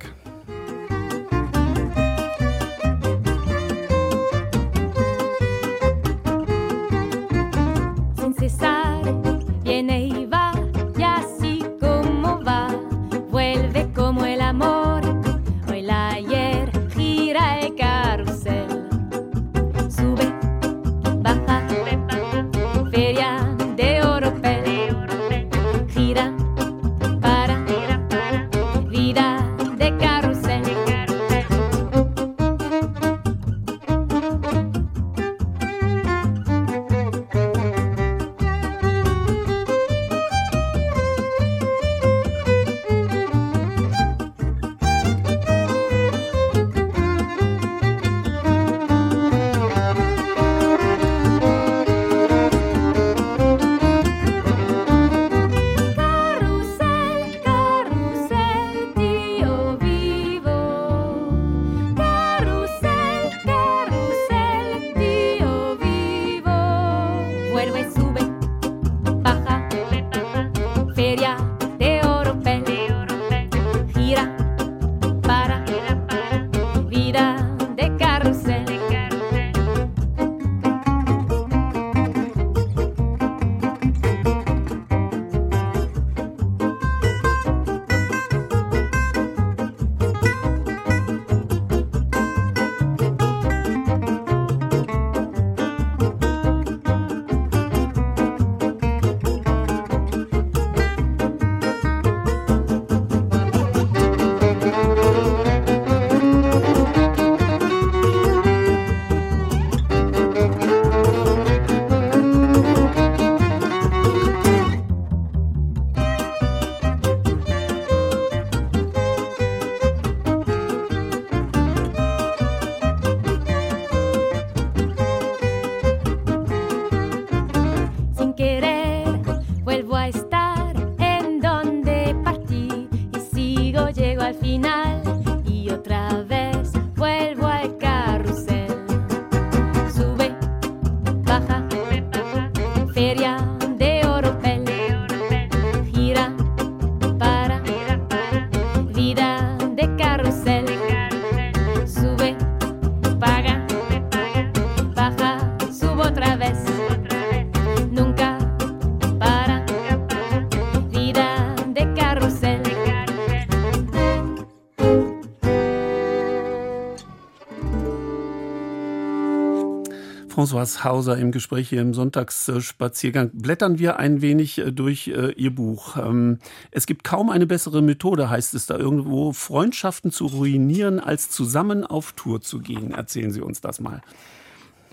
François Hauser im Gespräch hier im Sonntagsspaziergang. Blättern wir ein wenig äh, durch äh, Ihr Buch. Ähm, es gibt kaum eine bessere Methode, heißt es da irgendwo, Freundschaften zu ruinieren, als zusammen auf Tour zu gehen. Erzählen Sie uns das mal.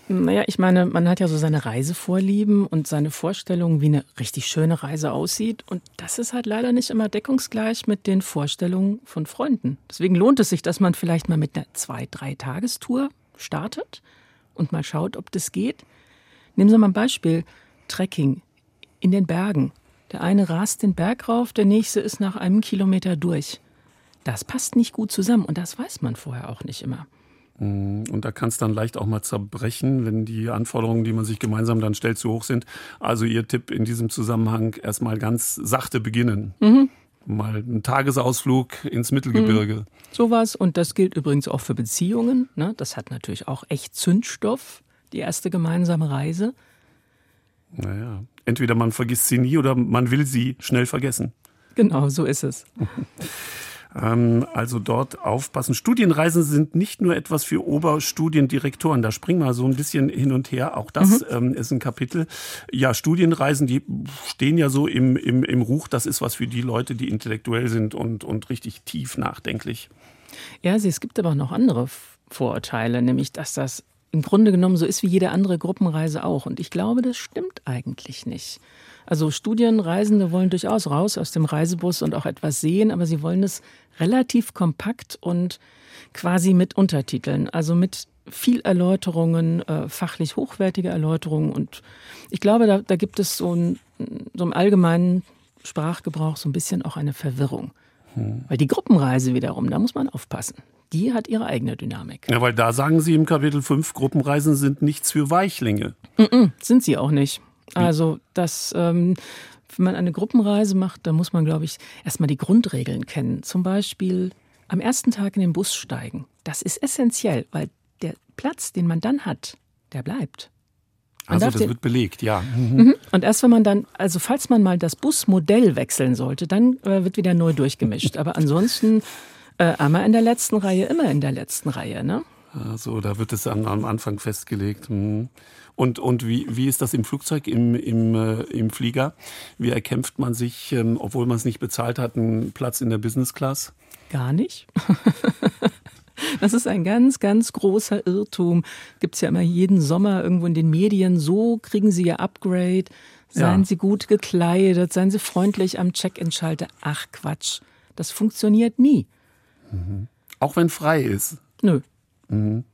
Naja, ich meine, man hat ja so seine Reisevorlieben und seine Vorstellungen, wie eine richtig schöne Reise aussieht. Und das ist halt leider nicht immer deckungsgleich mit den Vorstellungen von Freunden. Deswegen lohnt es sich, dass man vielleicht mal mit einer zwei-, drei Tagestour startet und mal schaut, ob das geht. Nehmen Sie mal ein Beispiel: Trekking in den Bergen. Der eine rast den Berg rauf, der nächste ist nach einem Kilometer durch. Das passt nicht gut zusammen und das weiß man vorher auch nicht immer. Mm, und da kann es dann leicht auch mal zerbrechen, wenn die Anforderungen, die man sich gemeinsam dann stellt, zu hoch sind. Also Ihr Tipp in diesem Zusammenhang erstmal ganz sachte beginnen. Mhm. Mal einen Tagesausflug ins Mittelgebirge. Mhm. Sowas. Und das gilt übrigens auch für Beziehungen. Ne? Das hat natürlich auch echt Zündstoff, die erste gemeinsame Reise. Naja, entweder man vergisst sie nie oder man will sie schnell vergessen. Genau, so ist es. [LAUGHS] Ähm, also dort aufpassen. Studienreisen sind nicht nur etwas für Oberstudiendirektoren. Da springen wir so ein bisschen hin und her. Auch das mhm. ähm, ist ein Kapitel. Ja, Studienreisen, die stehen ja so im, im, im Ruch. Das ist was für die Leute, die intellektuell sind und, und richtig tief nachdenklich. Ja, es gibt aber noch andere Vorurteile, nämlich dass das im Grunde genommen so ist wie jede andere Gruppenreise auch. Und ich glaube, das stimmt eigentlich nicht. Also Studienreisende wollen durchaus raus aus dem Reisebus und auch etwas sehen, aber sie wollen es relativ kompakt und quasi mit Untertiteln, also mit viel Erläuterungen, äh, fachlich hochwertige Erläuterungen. Und ich glaube, da, da gibt es so, ein, so im allgemeinen Sprachgebrauch so ein bisschen auch eine Verwirrung. Hm. Weil die Gruppenreise wiederum, da muss man aufpassen. die hat ihre eigene Dynamik. Ja, weil da sagen Sie im Kapitel 5, Gruppenreisen sind nichts für Weichlinge. Mm -mm, sind sie auch nicht. Also das, ähm, wenn man eine Gruppenreise macht, dann muss man, glaube ich, erstmal die Grundregeln kennen. Zum Beispiel am ersten Tag in den Bus steigen. Das ist essentiell, weil der Platz, den man dann hat, der bleibt. Man also das wird belegt, ja. Mhm. Und erst wenn man dann, also falls man mal das Busmodell wechseln sollte, dann äh, wird wieder neu durchgemischt. Aber ansonsten äh, einmal in der letzten Reihe, immer in der letzten Reihe, ne? Also da wird es am, am Anfang festgelegt. Mhm. Und, und wie, wie ist das im Flugzeug, im, im, äh, im Flieger? Wie erkämpft man sich, ähm, obwohl man es nicht bezahlt hat, einen Platz in der Business Class? Gar nicht. [LAUGHS] Das ist ein ganz, ganz großer Irrtum. Gibt es ja immer jeden Sommer irgendwo in den Medien. So kriegen Sie Ihr Upgrade. Seien ja. Sie gut gekleidet, seien Sie freundlich am Check-in-Schalter. Ach Quatsch, das funktioniert nie. Mhm. Auch wenn frei ist? Nö. Mhm.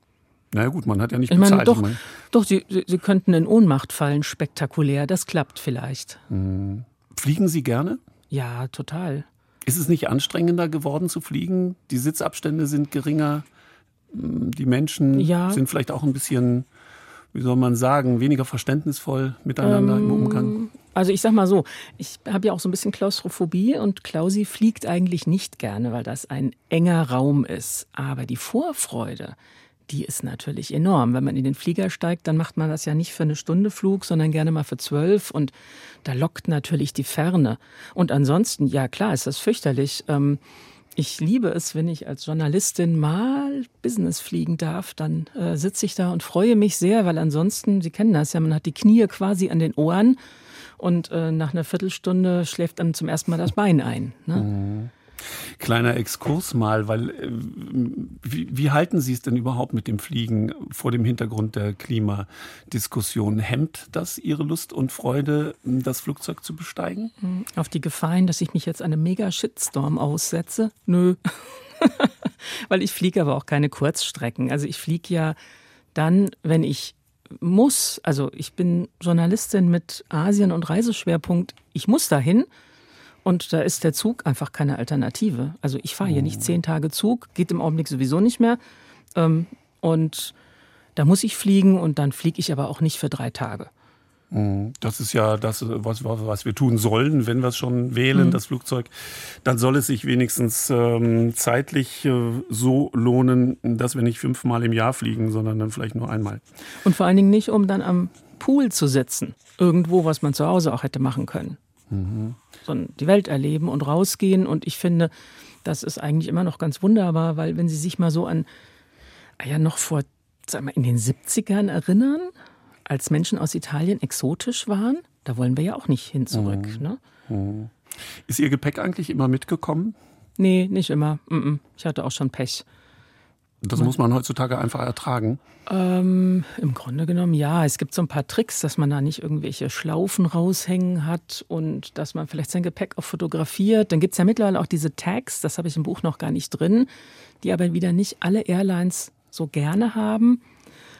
Na gut, man hat ja nicht ich bezahlt. Meine, doch, ich meine. doch Sie, Sie könnten in Ohnmacht fallen, spektakulär. Das klappt vielleicht. Mhm. Fliegen Sie gerne? Ja, total. Ist es nicht anstrengender geworden zu fliegen? Die Sitzabstände sind geringer. Die Menschen ja. sind vielleicht auch ein bisschen, wie soll man sagen, weniger verständnisvoll miteinander ähm, im Umgang. Also ich sag mal so, ich habe ja auch so ein bisschen Klaustrophobie und Klausi fliegt eigentlich nicht gerne, weil das ein enger Raum ist. Aber die Vorfreude, die ist natürlich enorm. Wenn man in den Flieger steigt, dann macht man das ja nicht für eine Stunde Flug, sondern gerne mal für zwölf. Und da lockt natürlich die Ferne. Und ansonsten, ja klar, ist das fürchterlich. Ähm, ich liebe es, wenn ich als Journalistin mal Business fliegen darf, dann äh, sitze ich da und freue mich sehr, weil ansonsten, Sie kennen das ja, man hat die Knie quasi an den Ohren und äh, nach einer Viertelstunde schläft dann zum ersten Mal das Bein ein. Ne? Mhm. Kleiner Exkurs mal, weil äh, wie, wie, halten Sie es denn überhaupt mit dem Fliegen vor dem Hintergrund der Klimadiskussion? Hemmt das Ihre Lust und Freude, das Flugzeug zu besteigen? Hm, auf die Gefahren, dass ich mich jetzt einem Mega-Shitstorm aussetze? Nö. [LAUGHS] weil ich fliege aber auch keine Kurzstrecken. Also ich fliege ja dann, wenn ich muss, also ich bin Journalistin mit Asien- und Reiseschwerpunkt, ich muss dahin und da ist der Zug einfach keine Alternative. Also ich fahre hier nicht zehn Tage Zug, geht im Augenblick sowieso nicht mehr. Ähm, und da muss ich fliegen und dann fliege ich aber auch nicht für drei Tage. Mhm. Das ist ja das, was, was wir tun sollen, wenn wir es schon wählen, mhm. das Flugzeug. Dann soll es sich wenigstens ähm, zeitlich äh, so lohnen, dass wir nicht fünfmal im Jahr fliegen, sondern dann vielleicht nur einmal. Und vor allen Dingen nicht, um dann am Pool zu sitzen. Irgendwo, was man zu Hause auch hätte machen können. Mhm sondern die Welt erleben und rausgehen. Und ich finde, das ist eigentlich immer noch ganz wunderbar, weil wenn Sie sich mal so an, ah ja, noch vor, sagen wir, in den 70ern erinnern, als Menschen aus Italien exotisch waren, da wollen wir ja auch nicht hin zurück. Mhm. Ne? Mhm. Ist Ihr Gepäck eigentlich immer mitgekommen? Nee, nicht immer. Ich hatte auch schon Pech. Das muss man heutzutage einfach ertragen. Ähm, Im Grunde genommen ja. Es gibt so ein paar Tricks, dass man da nicht irgendwelche Schlaufen raushängen hat und dass man vielleicht sein Gepäck auch fotografiert. Dann gibt es ja mittlerweile auch diese Tags, das habe ich im Buch noch gar nicht drin, die aber wieder nicht alle Airlines so gerne haben.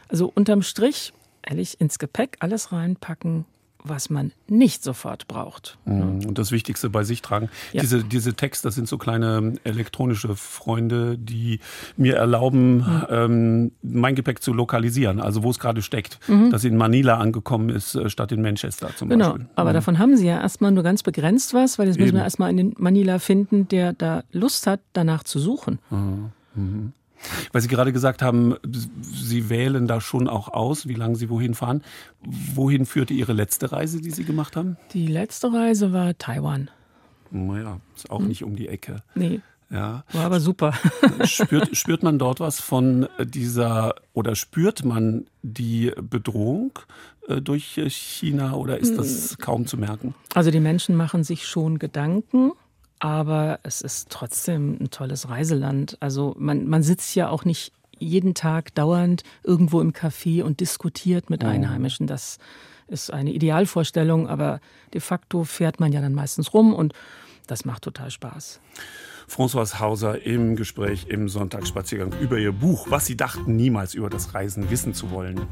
Also unterm Strich, ehrlich, ins Gepäck alles reinpacken, was man nicht sofort braucht. Mhm. Und das Wichtigste bei sich tragen. Ja. Diese, diese Text, das sind so kleine elektronische Freunde, die mir erlauben, mhm. ähm, mein Gepäck zu lokalisieren, also wo es gerade steckt, mhm. dass in Manila angekommen ist, äh, statt in Manchester zum genau. Beispiel. Aber mhm. davon haben sie ja erstmal nur ganz begrenzt was, weil jetzt müssen Eben. wir erstmal einen Manila finden, der da Lust hat, danach zu suchen. Mhm. Weil Sie gerade gesagt haben, Sie wählen da schon auch aus, wie lange Sie wohin fahren. Wohin führte Ihre letzte Reise, die Sie gemacht haben? Die letzte Reise war Taiwan. Naja, ist auch hm. nicht um die Ecke. Nee. Ja. War aber super. [LAUGHS] spürt, [LAUGHS] spürt man dort was von dieser oder spürt man die Bedrohung äh, durch China oder ist das hm. kaum zu merken? Also die Menschen machen sich schon Gedanken aber es ist trotzdem ein tolles Reiseland. Also man, man sitzt ja auch nicht jeden Tag dauernd irgendwo im Café und diskutiert mit Einheimischen. Das ist eine Idealvorstellung, aber de facto fährt man ja dann meistens rum und das macht total Spaß. François Hauser im Gespräch im Sonntagsspaziergang über ihr Buch, was sie dachten, niemals über das Reisen wissen zu wollen.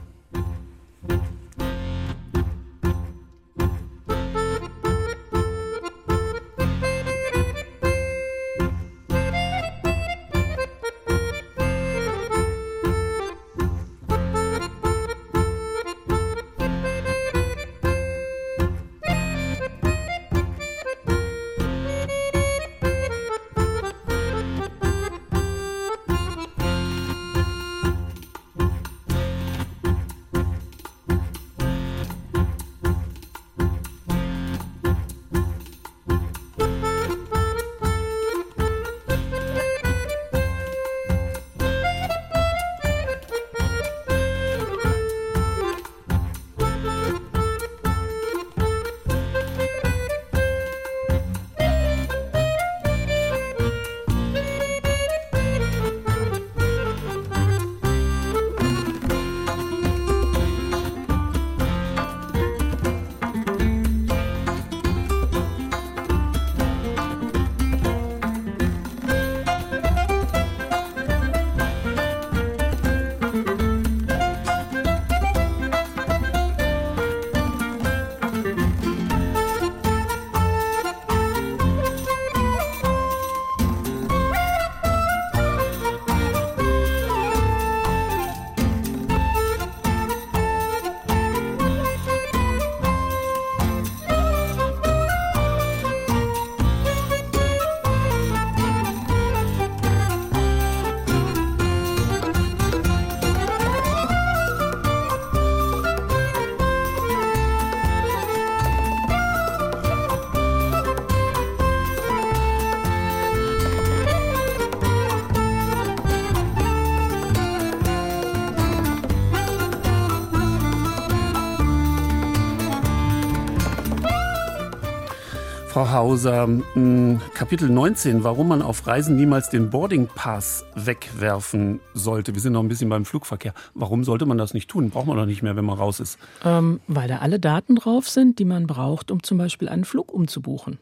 Hauser, hm, Kapitel 19, warum man auf Reisen niemals den Boarding Pass wegwerfen sollte. Wir sind noch ein bisschen beim Flugverkehr. Warum sollte man das nicht tun? Braucht man doch nicht mehr, wenn man raus ist. Ähm, weil da alle Daten drauf sind, die man braucht, um zum Beispiel einen Flug umzubuchen.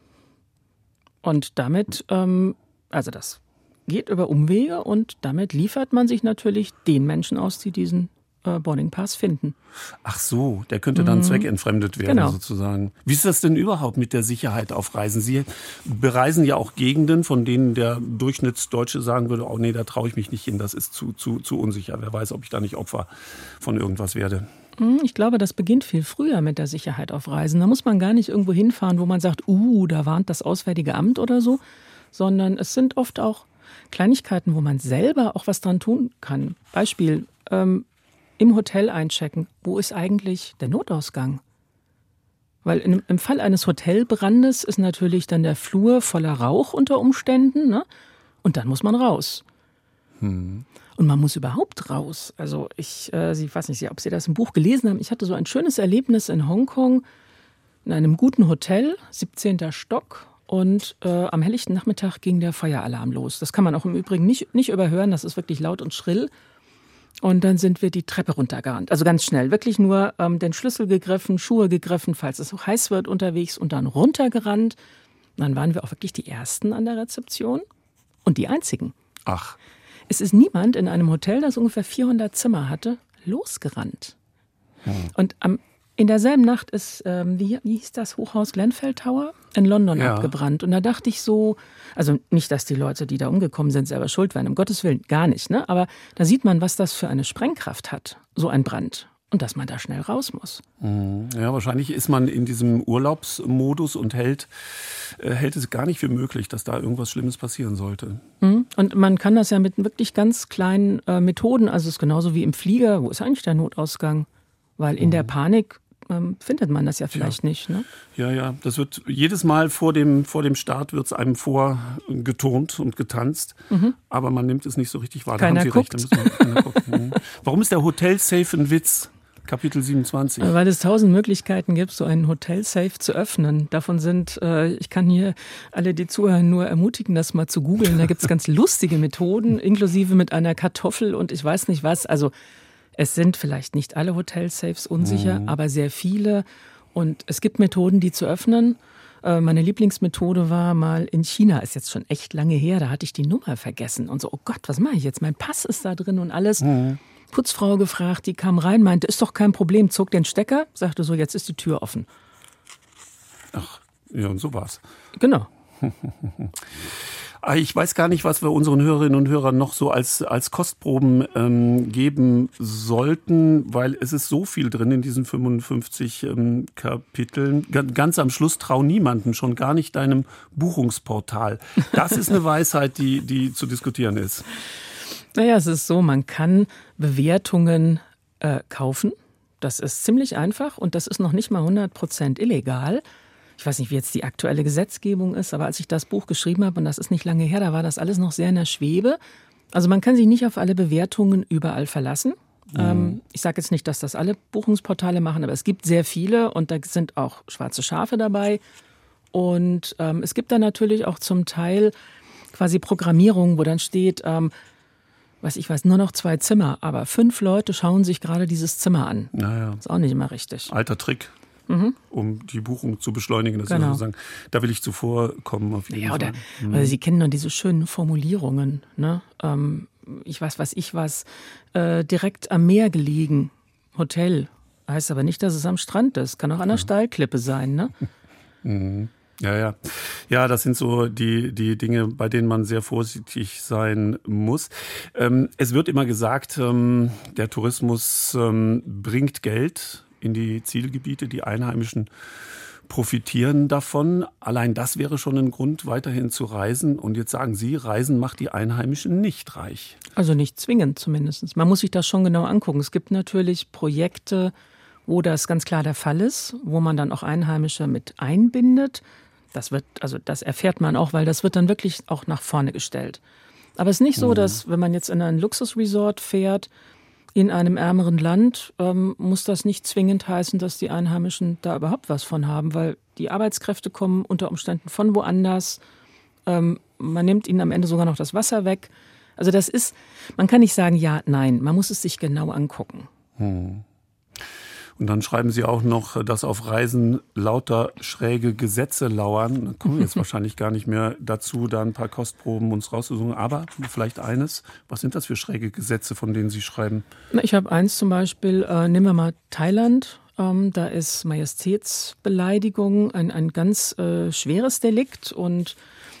Und damit, ähm, also das geht über Umwege und damit liefert man sich natürlich den Menschen aus, die diesen Boarding Pass finden. Ach so, der könnte dann mhm. zweckentfremdet werden genau. sozusagen. Wie ist das denn überhaupt mit der Sicherheit auf Reisen? Sie bereisen ja auch Gegenden, von denen der Durchschnittsdeutsche sagen würde, oh nee, da traue ich mich nicht hin, das ist zu, zu, zu unsicher. Wer weiß, ob ich da nicht Opfer von irgendwas werde. Mhm, ich glaube, das beginnt viel früher mit der Sicherheit auf Reisen. Da muss man gar nicht irgendwo hinfahren, wo man sagt, uh, da warnt das Auswärtige Amt oder so, sondern es sind oft auch Kleinigkeiten, wo man selber auch was dran tun kann. Beispiel, ähm, im Hotel einchecken. Wo ist eigentlich der Notausgang? Weil in, im Fall eines Hotelbrandes ist natürlich dann der Flur voller Rauch unter Umständen, ne? Und dann muss man raus. Hm. Und man muss überhaupt raus. Also ich, äh, ich weiß nicht, ob Sie das im Buch gelesen haben. Ich hatte so ein schönes Erlebnis in Hongkong in einem guten Hotel, 17. Stock. Und äh, am helllichten Nachmittag ging der Feueralarm los. Das kann man auch im Übrigen nicht, nicht überhören. Das ist wirklich laut und schrill. Und dann sind wir die Treppe runtergerannt. Also ganz schnell. Wirklich nur ähm, den Schlüssel gegriffen, Schuhe gegriffen, falls es so heiß wird unterwegs und dann runtergerannt. Und dann waren wir auch wirklich die Ersten an der Rezeption und die Einzigen. Ach. Es ist niemand in einem Hotel, das ungefähr 400 Zimmer hatte, losgerannt. Hm. Und am in derselben Nacht ist, ähm, wie, wie hieß das Hochhaus Glenfell Tower in London ja. abgebrannt. Und da dachte ich so, also nicht, dass die Leute, die da umgekommen sind, selber schuld wären, um Gottes Willen, gar nicht. Ne? Aber da sieht man, was das für eine Sprengkraft hat, so ein Brand. Und dass man da schnell raus muss. Mhm. Ja, wahrscheinlich ist man in diesem Urlaubsmodus und hält, äh, hält es gar nicht für möglich, dass da irgendwas Schlimmes passieren sollte. Mhm. Und man kann das ja mit wirklich ganz kleinen äh, Methoden, also es ist genauso wie im Flieger, wo ist eigentlich der Notausgang? Weil in der mhm. Panik ähm, findet man das ja vielleicht ja. nicht. Ne? Ja, ja, das wird jedes Mal vor dem, vor dem Start wird es einem vorgeturnt und getanzt, mhm. aber man nimmt es nicht so richtig wahr. Keiner guckt. Recht, mhm. Warum ist der Hotel-Safe ein Witz? Kapitel 27. Weil es tausend Möglichkeiten gibt, so einen Hotel-Safe zu öffnen. Davon sind, äh, ich kann hier alle, die zuhören, nur ermutigen, das mal zu googeln. Da gibt es [LAUGHS] ganz lustige Methoden, inklusive mit einer Kartoffel und ich weiß nicht was. Also es sind vielleicht nicht alle Hotel-Safes unsicher, mhm. aber sehr viele. Und es gibt Methoden, die zu öffnen. Äh, meine Lieblingsmethode war mal in China, ist jetzt schon echt lange her, da hatte ich die Nummer vergessen und so, oh Gott, was mache ich jetzt? Mein Pass ist da drin und alles. Mhm. Putzfrau gefragt, die kam rein, meinte, ist doch kein Problem, zog den Stecker, sagte so, jetzt ist die Tür offen. Ach, ja, und so war's. Genau. [LAUGHS] Ah, ich weiß gar nicht, was wir unseren Hörerinnen und Hörern noch so als, als Kostproben ähm, geben sollten, weil es ist so viel drin in diesen 55 ähm, Kapiteln. Ganz am Schluss trau niemanden, schon gar nicht deinem Buchungsportal. Das ist eine [LAUGHS] Weisheit, die, die zu diskutieren ist. Naja, es ist so, man kann Bewertungen äh, kaufen. Das ist ziemlich einfach und das ist noch nicht mal 100 Prozent illegal ich weiß nicht, wie jetzt die aktuelle Gesetzgebung ist, aber als ich das Buch geschrieben habe, und das ist nicht lange her, da war das alles noch sehr in der Schwebe. Also man kann sich nicht auf alle Bewertungen überall verlassen. Mhm. Ähm, ich sage jetzt nicht, dass das alle Buchungsportale machen, aber es gibt sehr viele und da sind auch schwarze Schafe dabei. Und ähm, es gibt da natürlich auch zum Teil quasi Programmierungen, wo dann steht, ähm, was ich weiß, nur noch zwei Zimmer, aber fünf Leute schauen sich gerade dieses Zimmer an. Naja. Ist auch nicht immer richtig. Alter Trick mhm. um die Buchung zu beschleunigen. Das genau. sagen, da will ich zuvor kommen. Auf jeden ja, oder, mhm. Sie kennen dann diese schönen Formulierungen. Ne? Ähm, ich weiß, was ich was, äh, direkt am Meer gelegen, Hotel. Heißt aber nicht, dass es am Strand ist. Kann auch an der ja. Steilklippe sein. Ne? [LAUGHS] Mhm. Ja, ja. Ja, das sind so die, die Dinge, bei denen man sehr vorsichtig sein muss. Ähm, es wird immer gesagt, ähm, der Tourismus ähm, bringt Geld in die Zielgebiete. Die Einheimischen profitieren davon. Allein das wäre schon ein Grund, weiterhin zu reisen. Und jetzt sagen Sie, Reisen macht die Einheimischen nicht reich. Also nicht zwingend zumindest. Man muss sich das schon genau angucken. Es gibt natürlich Projekte, wo das ganz klar der Fall ist, wo man dann auch Einheimische mit einbindet. Das wird, also das erfährt man auch, weil das wird dann wirklich auch nach vorne gestellt. Aber es ist nicht so, mhm. dass wenn man jetzt in ein Luxusresort fährt, in einem ärmeren Land ähm, muss das nicht zwingend heißen, dass die Einheimischen da überhaupt was von haben, weil die Arbeitskräfte kommen unter Umständen von woanders. Ähm, man nimmt ihnen am Ende sogar noch das Wasser weg. Also das ist, man kann nicht sagen ja, nein, man muss es sich genau angucken. Hm. Und dann schreiben Sie auch noch, dass auf Reisen lauter schräge Gesetze lauern. Da kommen wir jetzt [LAUGHS] wahrscheinlich gar nicht mehr dazu, da ein paar Kostproben uns rauszusuchen. Aber vielleicht eines. Was sind das für schräge Gesetze, von denen Sie schreiben? Ich habe eins zum Beispiel, äh, nehmen wir mal Thailand. Ähm, da ist Majestätsbeleidigung ein, ein ganz äh, schweres Delikt und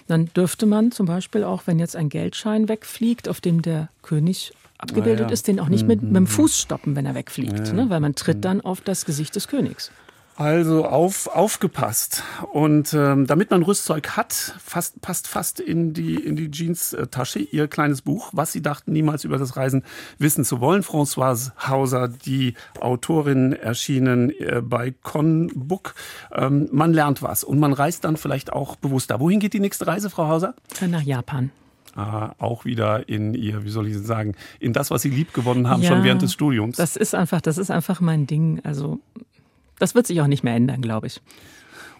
dann dürfte man zum Beispiel auch, wenn jetzt ein Geldschein wegfliegt, auf dem der König abgebildet ja. ist, den auch nicht mit, mit dem mhm. Fuß stoppen, wenn er wegfliegt, ja. ne? weil man tritt mhm. dann auf das Gesicht des Königs. Also auf, aufgepasst. Und ähm, damit man Rüstzeug hat, fast, passt fast in die, in die Jeans-Tasche ihr kleines Buch, was sie dachten, niemals über das Reisen wissen zu wollen. Françoise Hauser, die Autorin, erschienen äh, bei Conbook. Ähm, man lernt was und man reist dann vielleicht auch bewusster. Wohin geht die nächste Reise, Frau Hauser? Nach Japan äh, auch wieder in ihr, wie soll ich sagen, in das, was sie lieb gewonnen haben, ja, schon während des Studiums. Das ist einfach, das ist einfach mein Ding. Also das wird sich auch nicht mehr ändern, glaube ich.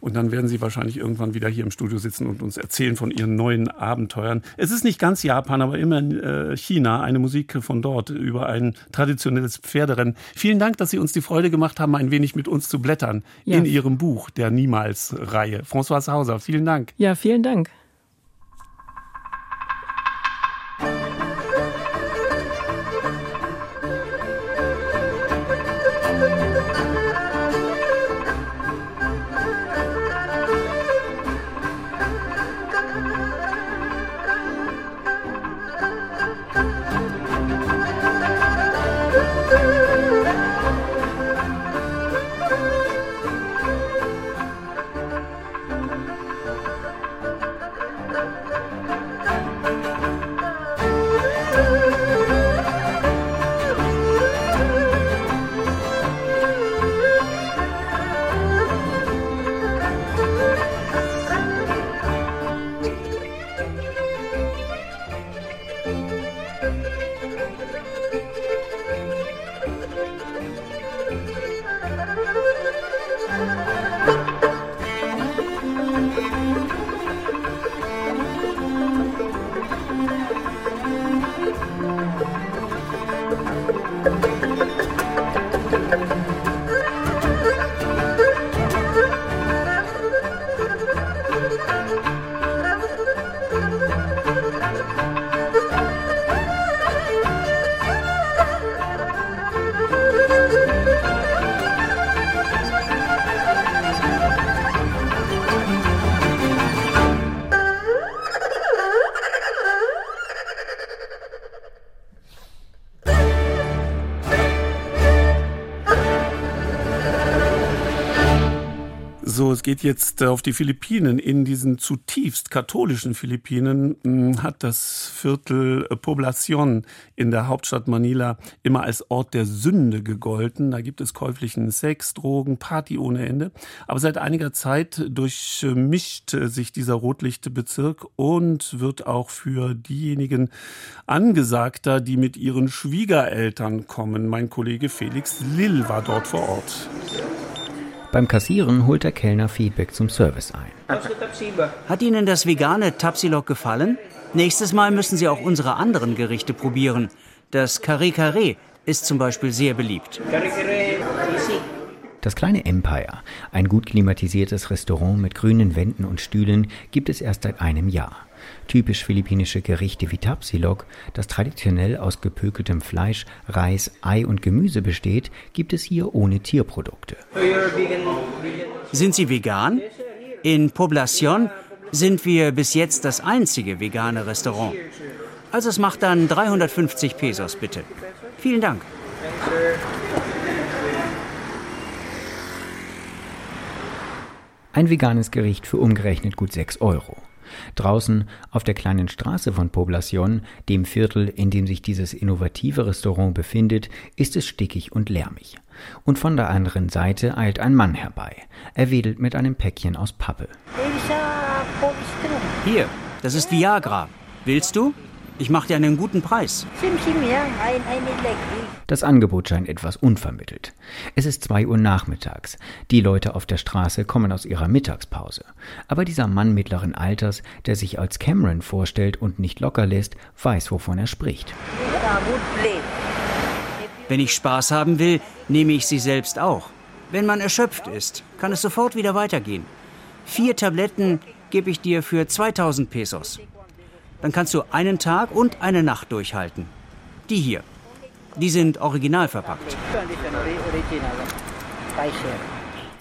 Und dann werden Sie wahrscheinlich irgendwann wieder hier im Studio sitzen und uns erzählen von Ihren neuen Abenteuern. Es ist nicht ganz Japan, aber immer äh, China, eine Musik von dort über ein traditionelles Pferderennen. Vielen Dank, dass Sie uns die Freude gemacht haben, ein wenig mit uns zu blättern ja. in Ihrem Buch der Niemals-Reihe. François Hauser, vielen Dank. Ja, vielen Dank. Jetzt auf die Philippinen. In diesen zutiefst katholischen Philippinen hm, hat das Viertel Poblacion in der Hauptstadt Manila immer als Ort der Sünde gegolten. Da gibt es käuflichen Sex, Drogen, Party ohne Ende. Aber seit einiger Zeit durchmischt sich dieser rotlichte Bezirk und wird auch für diejenigen angesagter, die mit ihren Schwiegereltern kommen. Mein Kollege Felix Lill war dort vor Ort. Beim Kassieren holt der Kellner Feedback zum Service ein. Hat Ihnen das vegane Tapsilok gefallen? Nächstes Mal müssen Sie auch unsere anderen Gerichte probieren. Das Kare Kare ist zum Beispiel sehr beliebt. Das kleine Empire, ein gut klimatisiertes Restaurant mit grünen Wänden und Stühlen, gibt es erst seit einem Jahr. Typisch philippinische Gerichte wie Tapsilog, das traditionell aus gepökeltem Fleisch, Reis, Ei und Gemüse besteht, gibt es hier ohne Tierprodukte. Sind Sie vegan? In Poblacion sind wir bis jetzt das einzige vegane Restaurant. Also es macht dann 350 Pesos bitte. Vielen Dank. Ein veganes Gericht für umgerechnet gut 6 Euro. Draußen auf der kleinen Straße von Poblacion, dem Viertel, in dem sich dieses innovative Restaurant befindet, ist es stickig und lärmig. Und von der anderen Seite eilt ein Mann herbei. Er wedelt mit einem Päckchen aus Pappe. Hier, das ist Viagra. Willst du? Ich mache dir einen guten Preis. Das Angebot scheint etwas unvermittelt. Es ist zwei Uhr nachmittags. Die Leute auf der Straße kommen aus ihrer Mittagspause. Aber dieser Mann mittleren Alters, der sich als Cameron vorstellt und nicht locker lässt, weiß, wovon er spricht. Wenn ich Spaß haben will, nehme ich sie selbst auch. Wenn man erschöpft ist, kann es sofort wieder weitergehen. Vier Tabletten gebe ich dir für 2000 Pesos. Dann kannst du einen Tag und eine Nacht durchhalten. Die hier. Die sind original verpackt.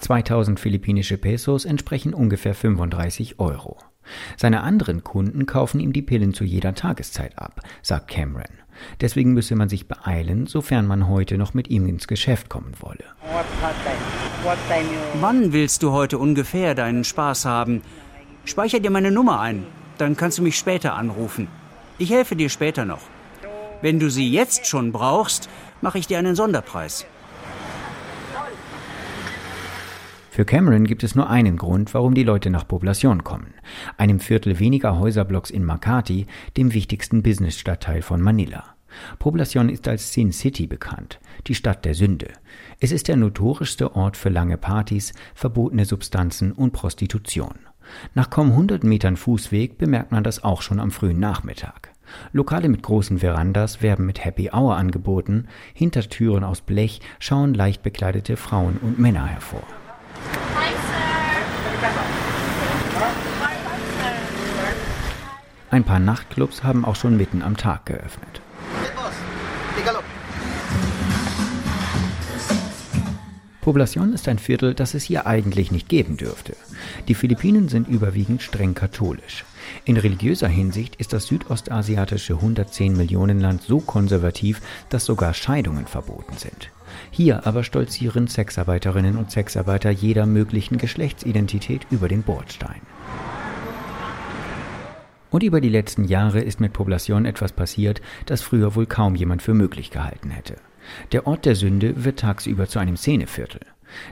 2000 philippinische Pesos entsprechen ungefähr 35 Euro. Seine anderen Kunden kaufen ihm die Pillen zu jeder Tageszeit ab, sagt Cameron. Deswegen müsse man sich beeilen, sofern man heute noch mit ihm ins Geschäft kommen wolle. Wann willst du heute ungefähr deinen Spaß haben? Speicher dir meine Nummer ein, dann kannst du mich später anrufen. Ich helfe dir später noch. Wenn du sie jetzt schon brauchst, mache ich dir einen Sonderpreis. Für Cameron gibt es nur einen Grund, warum die Leute nach Poblacion kommen. Einem Viertel weniger Häuserblocks in Makati, dem wichtigsten Businessstadtteil von Manila. Poblacion ist als Sin City bekannt, die Stadt der Sünde. Es ist der notorischste Ort für lange Partys, verbotene Substanzen und Prostitution. Nach kaum 100 Metern Fußweg bemerkt man das auch schon am frühen Nachmittag. Lokale mit großen Verandas werben mit Happy Hour angeboten, hinter Türen aus Blech schauen leicht bekleidete Frauen und Männer hervor. Ein paar Nachtclubs haben auch schon mitten am Tag geöffnet. Poblacion ist ein Viertel, das es hier eigentlich nicht geben dürfte. Die Philippinen sind überwiegend streng katholisch. In religiöser Hinsicht ist das südostasiatische 110 Millionen Land so konservativ, dass sogar Scheidungen verboten sind. Hier aber stolzieren Sexarbeiterinnen und Sexarbeiter jeder möglichen Geschlechtsidentität über den Bordstein. Und über die letzten Jahre ist mit Poblacion etwas passiert, das früher wohl kaum jemand für möglich gehalten hätte. Der Ort der Sünde wird tagsüber zu einem Szeneviertel.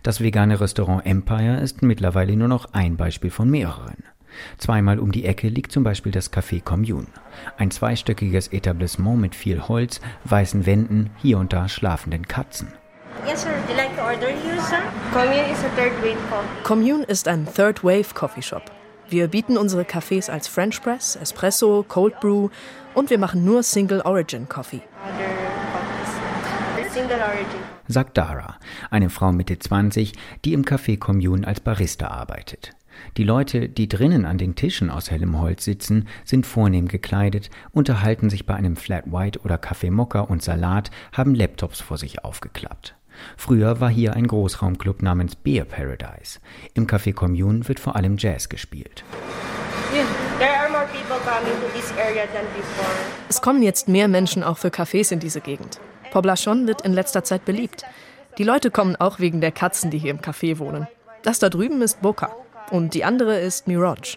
Das vegane Restaurant Empire ist mittlerweile nur noch ein Beispiel von mehreren. Zweimal um die Ecke liegt zum Beispiel das Café Commune. Ein zweistöckiges Etablissement mit viel Holz, weißen Wänden, hier und da schlafenden Katzen. Yes, sir. Would you like to order you, sir? Commune is a third wave coffee. Commune ist ein Third Wave Coffee Shop. Wir bieten unsere Cafés als French Press, Espresso, Cold Brew und wir machen nur Single Origin Coffee. Sagt Dara, eine Frau Mitte 20, die im Café Commune als Barista arbeitet. Die Leute, die drinnen an den Tischen aus hellem Holz sitzen, sind vornehm gekleidet, unterhalten sich bei einem Flat White oder Kaffee Mokka und Salat, haben Laptops vor sich aufgeklappt. Früher war hier ein Großraumclub namens Beer Paradise. Im Café Commune wird vor allem Jazz gespielt. Es kommen jetzt mehr Menschen auch für Cafés in diese Gegend. Poblacion wird in letzter Zeit beliebt. Die Leute kommen auch wegen der Katzen, die hier im Café wohnen. Das da drüben ist Boca und die andere ist Mirage.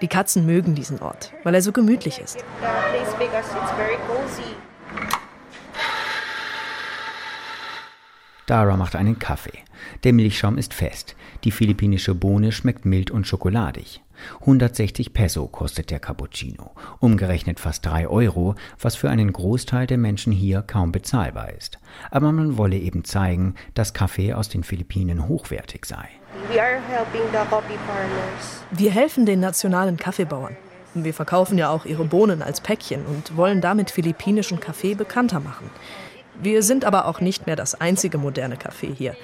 Die Katzen mögen diesen Ort, weil er so gemütlich ist. Dara macht einen Kaffee. Der Milchschaum ist fest. Die philippinische Bohne schmeckt mild und schokoladig. 160 Peso kostet der Cappuccino, umgerechnet fast 3 Euro, was für einen Großteil der Menschen hier kaum bezahlbar ist. Aber man wolle eben zeigen, dass Kaffee aus den Philippinen hochwertig sei. Wir helfen den nationalen Kaffeebauern. Wir verkaufen ja auch ihre Bohnen als Päckchen und wollen damit philippinischen Kaffee bekannter machen. Wir sind aber auch nicht mehr das einzige moderne Café hier.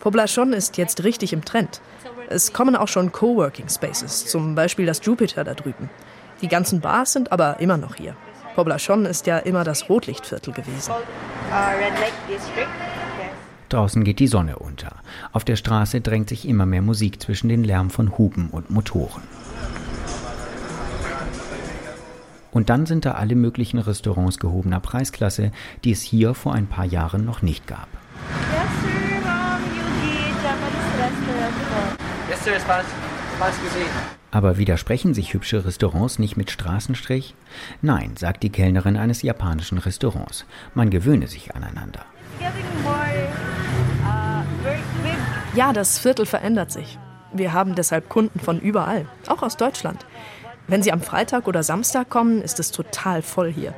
Poblacion ist jetzt richtig im Trend. Es kommen auch schon Coworking Spaces, zum Beispiel das Jupiter da drüben. Die ganzen Bars sind aber immer noch hier. Poblacion ist ja immer das Rotlichtviertel gewesen. Draußen geht die Sonne unter. Auf der Straße drängt sich immer mehr Musik zwischen den Lärm von Hupen und Motoren. Und dann sind da alle möglichen Restaurants gehobener Preisklasse, die es hier vor ein paar Jahren noch nicht gab. Aber widersprechen sich hübsche Restaurants nicht mit Straßenstrich? Nein, sagt die Kellnerin eines japanischen Restaurants. Man gewöhne sich aneinander. Ja, das Viertel verändert sich. Wir haben deshalb Kunden von überall, auch aus Deutschland. Wenn Sie am Freitag oder Samstag kommen, ist es total voll hier.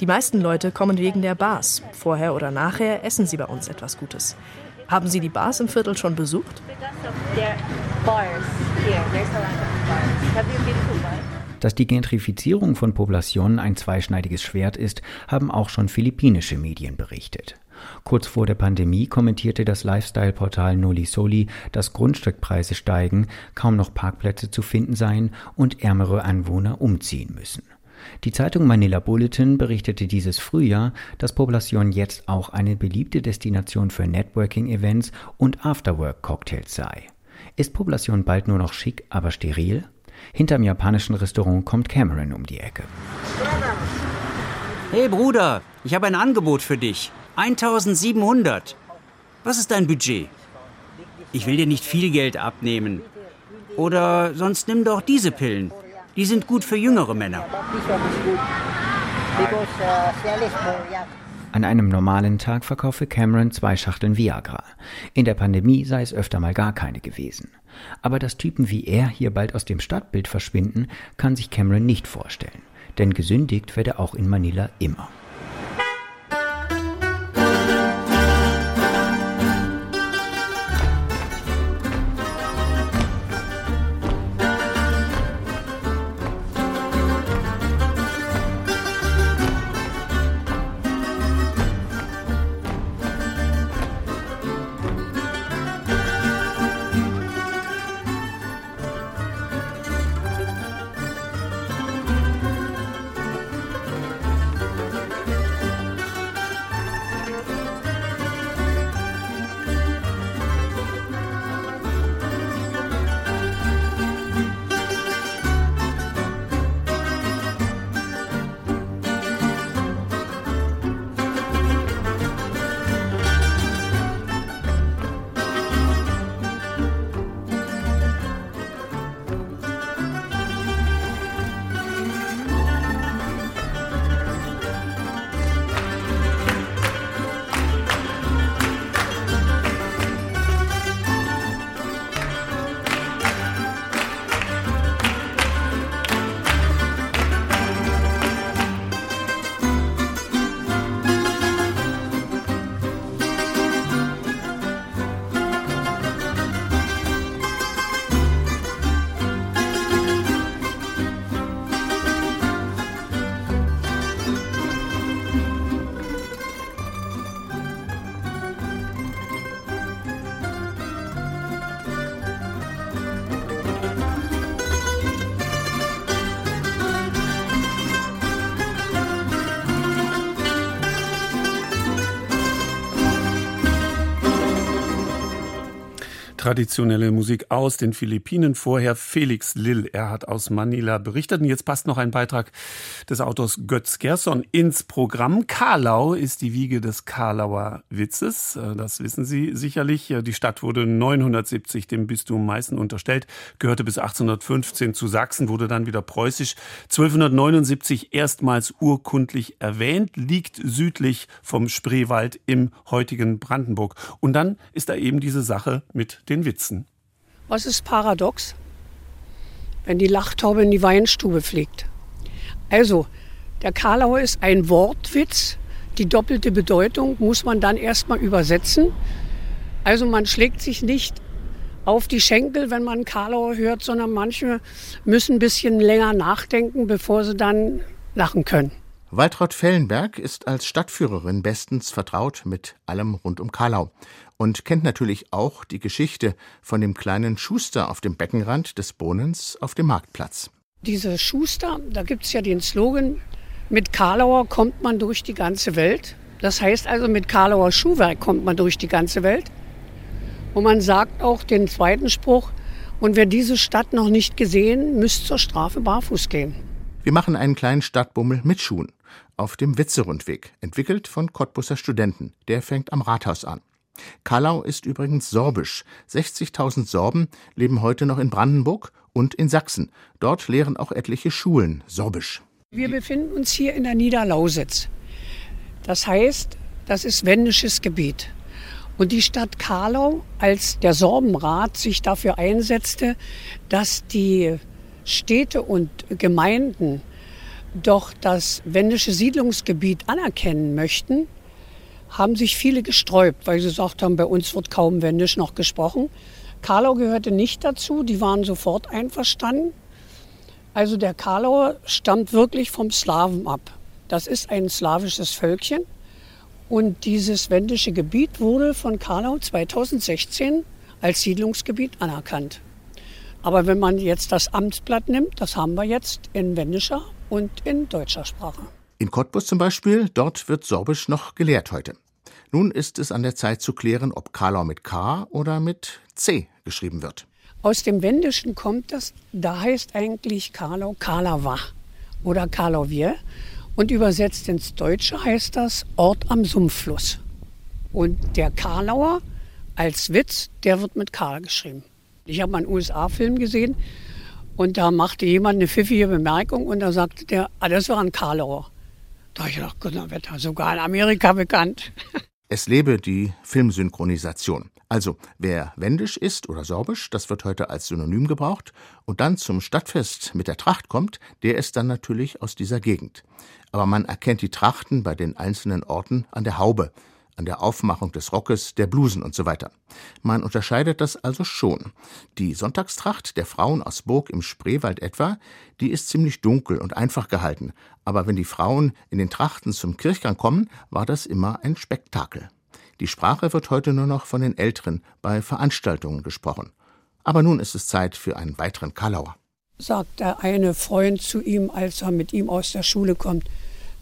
Die meisten Leute kommen wegen der Bars. Vorher oder nachher essen sie bei uns etwas Gutes. Haben Sie die Bars im Viertel schon besucht? Dass die Gentrifizierung von Poblacion ein zweischneidiges Schwert ist, haben auch schon philippinische Medien berichtet. Kurz vor der Pandemie kommentierte das Lifestyle-Portal Noli Soli, dass Grundstückpreise steigen, kaum noch Parkplätze zu finden seien und ärmere Anwohner umziehen müssen. Die Zeitung Manila Bulletin berichtete dieses Frühjahr, dass Poblacion jetzt auch eine beliebte Destination für Networking-Events und Afterwork-Cocktails sei. Ist Poblacion bald nur noch schick, aber steril? Hinterm japanischen Restaurant kommt Cameron um die Ecke. Hey Bruder, ich habe ein Angebot für dich. 1700. Was ist dein Budget? Ich will dir nicht viel Geld abnehmen. Oder sonst nimm doch diese Pillen. Die sind gut für jüngere Männer. An einem normalen Tag verkaufe Cameron zwei Schachteln Viagra. In der Pandemie sei es öfter mal gar keine gewesen. Aber dass Typen wie er hier bald aus dem Stadtbild verschwinden, kann sich Cameron nicht vorstellen. Denn gesündigt werde auch in Manila immer. Traditionelle Musik aus den Philippinen. Vorher Felix Lill. Er hat aus Manila berichtet. Und jetzt passt noch ein Beitrag des Autors Götz Gerson ins Programm. Karlau ist die Wiege des Karlauer Witzes. Äh, das wissen Sie sicherlich. Die Stadt wurde 970 dem Bistum Meißen unterstellt, gehörte bis 1815 zu Sachsen, wurde dann wieder preußisch. 1279 erstmals urkundlich erwähnt, liegt südlich vom Spreewald im heutigen Brandenburg. Und dann ist da eben diese Sache mit den den Witzen. Was ist paradox? Wenn die Lachtaube in die Weinstube fliegt. Also, der Karlauer ist ein Wortwitz. Die doppelte Bedeutung muss man dann erstmal übersetzen. Also man schlägt sich nicht auf die Schenkel, wenn man Karlauer hört, sondern manche müssen ein bisschen länger nachdenken, bevor sie dann lachen können. Waltraud Fellenberg ist als Stadtführerin bestens vertraut mit allem rund um Karlau und kennt natürlich auch die Geschichte von dem kleinen Schuster auf dem Beckenrand des Bohnens auf dem Marktplatz. Diese Schuster, da gibt es ja den Slogan, mit Karlauer kommt man durch die ganze Welt. Das heißt also, mit Karlauer Schuhwerk kommt man durch die ganze Welt. Und man sagt auch den zweiten Spruch, und wer diese Stadt noch nicht gesehen, müsst zur Strafe barfuß gehen. Wir machen einen kleinen Stadtbummel mit Schuhen auf dem Witzerundweg, entwickelt von Cottbusser Studenten. Der fängt am Rathaus an. Kallau ist übrigens sorbisch. 60.000 Sorben leben heute noch in Brandenburg und in Sachsen. Dort lehren auch etliche Schulen sorbisch. Wir befinden uns hier in der Niederlausitz. Das heißt, das ist wendisches Gebiet. Und die Stadt Karlau, als der Sorbenrat sich dafür einsetzte, dass die Städte und Gemeinden doch das wendische Siedlungsgebiet anerkennen möchten, haben sich viele gesträubt, weil sie gesagt haben, bei uns wird kaum Wendisch noch gesprochen. Karlau gehörte nicht dazu, die waren sofort einverstanden. Also der Karlauer stammt wirklich vom Slawen ab. Das ist ein slawisches Völkchen. Und dieses wendische Gebiet wurde von Karlau 2016 als Siedlungsgebiet anerkannt. Aber wenn man jetzt das Amtsblatt nimmt, das haben wir jetzt in wendischer und in deutscher Sprache. In Cottbus zum Beispiel, dort wird Sorbisch noch gelehrt heute. Nun ist es an der Zeit zu klären, ob Karlau mit K oder mit C geschrieben wird. Aus dem Wendischen kommt das, da heißt eigentlich Karlau Karlawa oder Karlauvier. Und übersetzt ins Deutsche heißt das Ort am Sumpffluss. Und der Karlauer als Witz, der wird mit K geschrieben. Ich habe mal einen USA-Film gesehen und da machte jemand eine pfiffige Bemerkung und da sagte der, ah, das war ein Karlauer. Da habe ich gedacht, Gott, er sogar in Amerika bekannt. [LAUGHS] Es lebe die Filmsynchronisation. Also, wer Wendisch ist oder Sorbisch, das wird heute als Synonym gebraucht, und dann zum Stadtfest mit der Tracht kommt, der ist dann natürlich aus dieser Gegend. Aber man erkennt die Trachten bei den einzelnen Orten an der Haube, an der Aufmachung des Rockes, der Blusen und so weiter. Man unterscheidet das also schon. Die Sonntagstracht der Frauen aus Burg im Spreewald etwa, die ist ziemlich dunkel und einfach gehalten, aber wenn die Frauen in den Trachten zum Kirchgang kommen, war das immer ein Spektakel. Die Sprache wird heute nur noch von den Älteren bei Veranstaltungen gesprochen. Aber nun ist es Zeit für einen weiteren Kalauer. Sagt der eine Freund zu ihm, als er mit ihm aus der Schule kommt.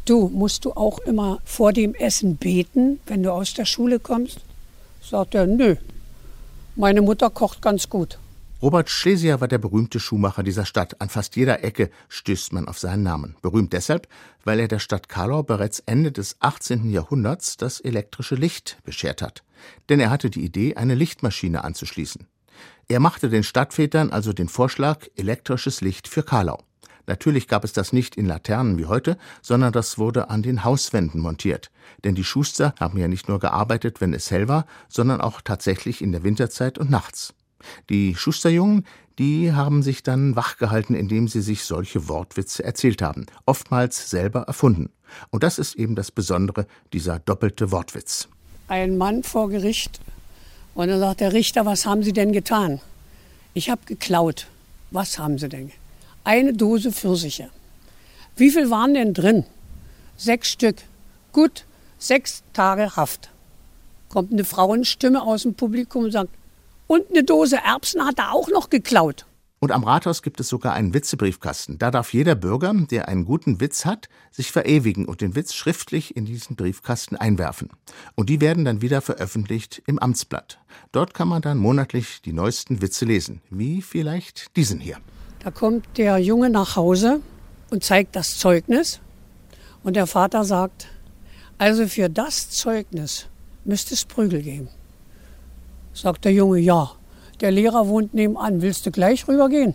Du, musst du auch immer vor dem Essen beten, wenn du aus der Schule kommst? Sagt er, nö. Meine Mutter kocht ganz gut. Robert Schlesier war der berühmte Schuhmacher dieser Stadt. An fast jeder Ecke stößt man auf seinen Namen. Berühmt deshalb, weil er der Stadt Karlau bereits Ende des 18. Jahrhunderts das elektrische Licht beschert hat. Denn er hatte die Idee, eine Lichtmaschine anzuschließen. Er machte den Stadtvätern also den Vorschlag, elektrisches Licht für Karlau. Natürlich gab es das nicht in Laternen wie heute, sondern das wurde an den Hauswänden montiert. Denn die Schuster haben ja nicht nur gearbeitet, wenn es hell war, sondern auch tatsächlich in der Winterzeit und nachts. Die Schusterjungen, die haben sich dann wachgehalten, indem sie sich solche Wortwitze erzählt haben, oftmals selber erfunden. Und das ist eben das Besondere, dieser doppelte Wortwitz. Ein Mann vor Gericht und dann sagt der Richter, was haben Sie denn getan? Ich habe geklaut. Was haben Sie denn? Eine Dose Pfirsiche. Wie viel waren denn drin? Sechs Stück. Gut, sechs Tage Haft. Kommt eine Frauenstimme aus dem Publikum und sagt, und eine Dose Erbsen hat er auch noch geklaut. Und am Rathaus gibt es sogar einen Witzebriefkasten. Da darf jeder Bürger, der einen guten Witz hat, sich verewigen und den Witz schriftlich in diesen Briefkasten einwerfen. Und die werden dann wieder veröffentlicht im Amtsblatt. Dort kann man dann monatlich die neuesten Witze lesen, wie vielleicht diesen hier. Da kommt der Junge nach Hause und zeigt das Zeugnis. Und der Vater sagt, also für das Zeugnis müsste es Prügel geben. Sagt der Junge, ja. Der Lehrer wohnt nebenan. Willst du gleich rübergehen?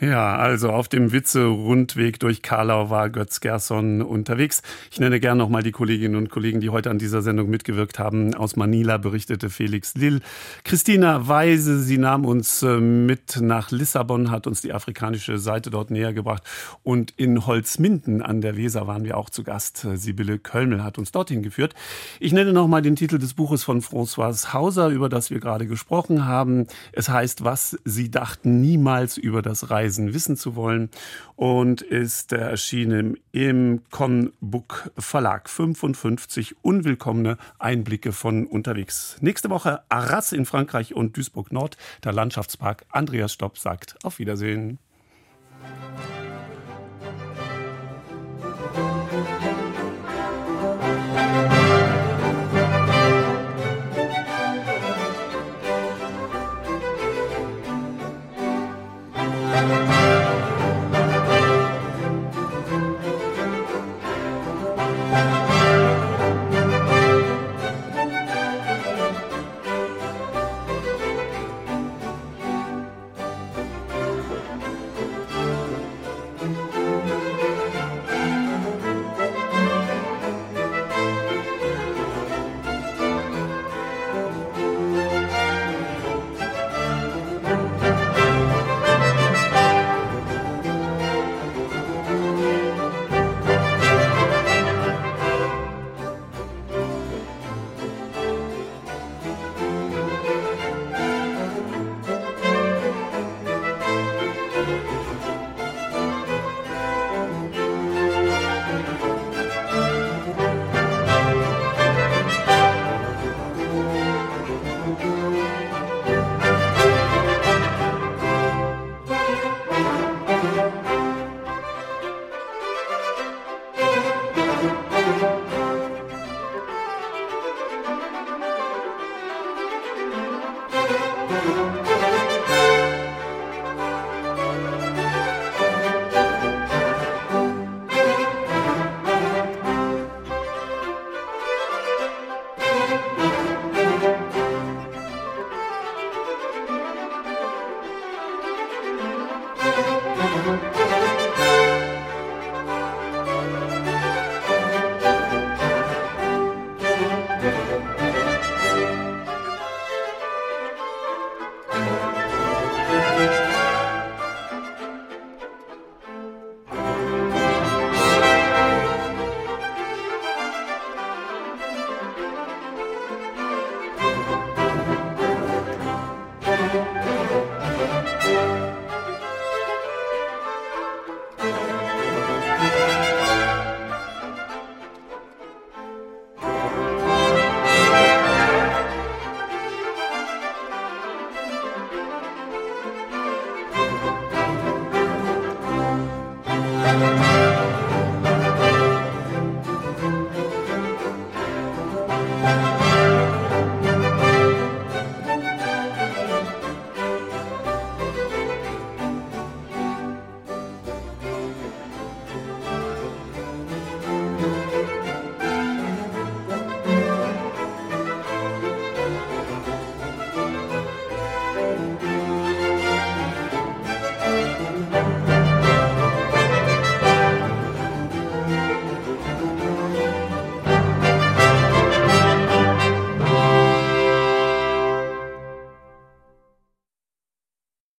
Ja, also auf dem Witze-Rundweg durch Karlau war Götz Gerson unterwegs. Ich nenne gerne nochmal die Kolleginnen und Kollegen, die heute an dieser Sendung mitgewirkt haben. Aus Manila berichtete Felix Lill. Christina Weise, sie nahm uns äh, mit nach Lissabon, hat uns die afrikanische Seite dort näher gebracht. Und in Holzminden an der Weser waren wir auch zu Gast. Sibylle Kölmel hat uns dorthin geführt. Ich nenne nochmal den Titel des Buches von François Hauser, über das wir gerade gesprochen haben. Es heißt, was Sie dachten niemals über das Reisen Reisen wissen zu wollen und ist erschienen im Conbook Verlag. 55 unwillkommene Einblicke von unterwegs. Nächste Woche Arras in Frankreich und Duisburg Nord. Der Landschaftspark Andreas Stopp sagt auf Wiedersehen.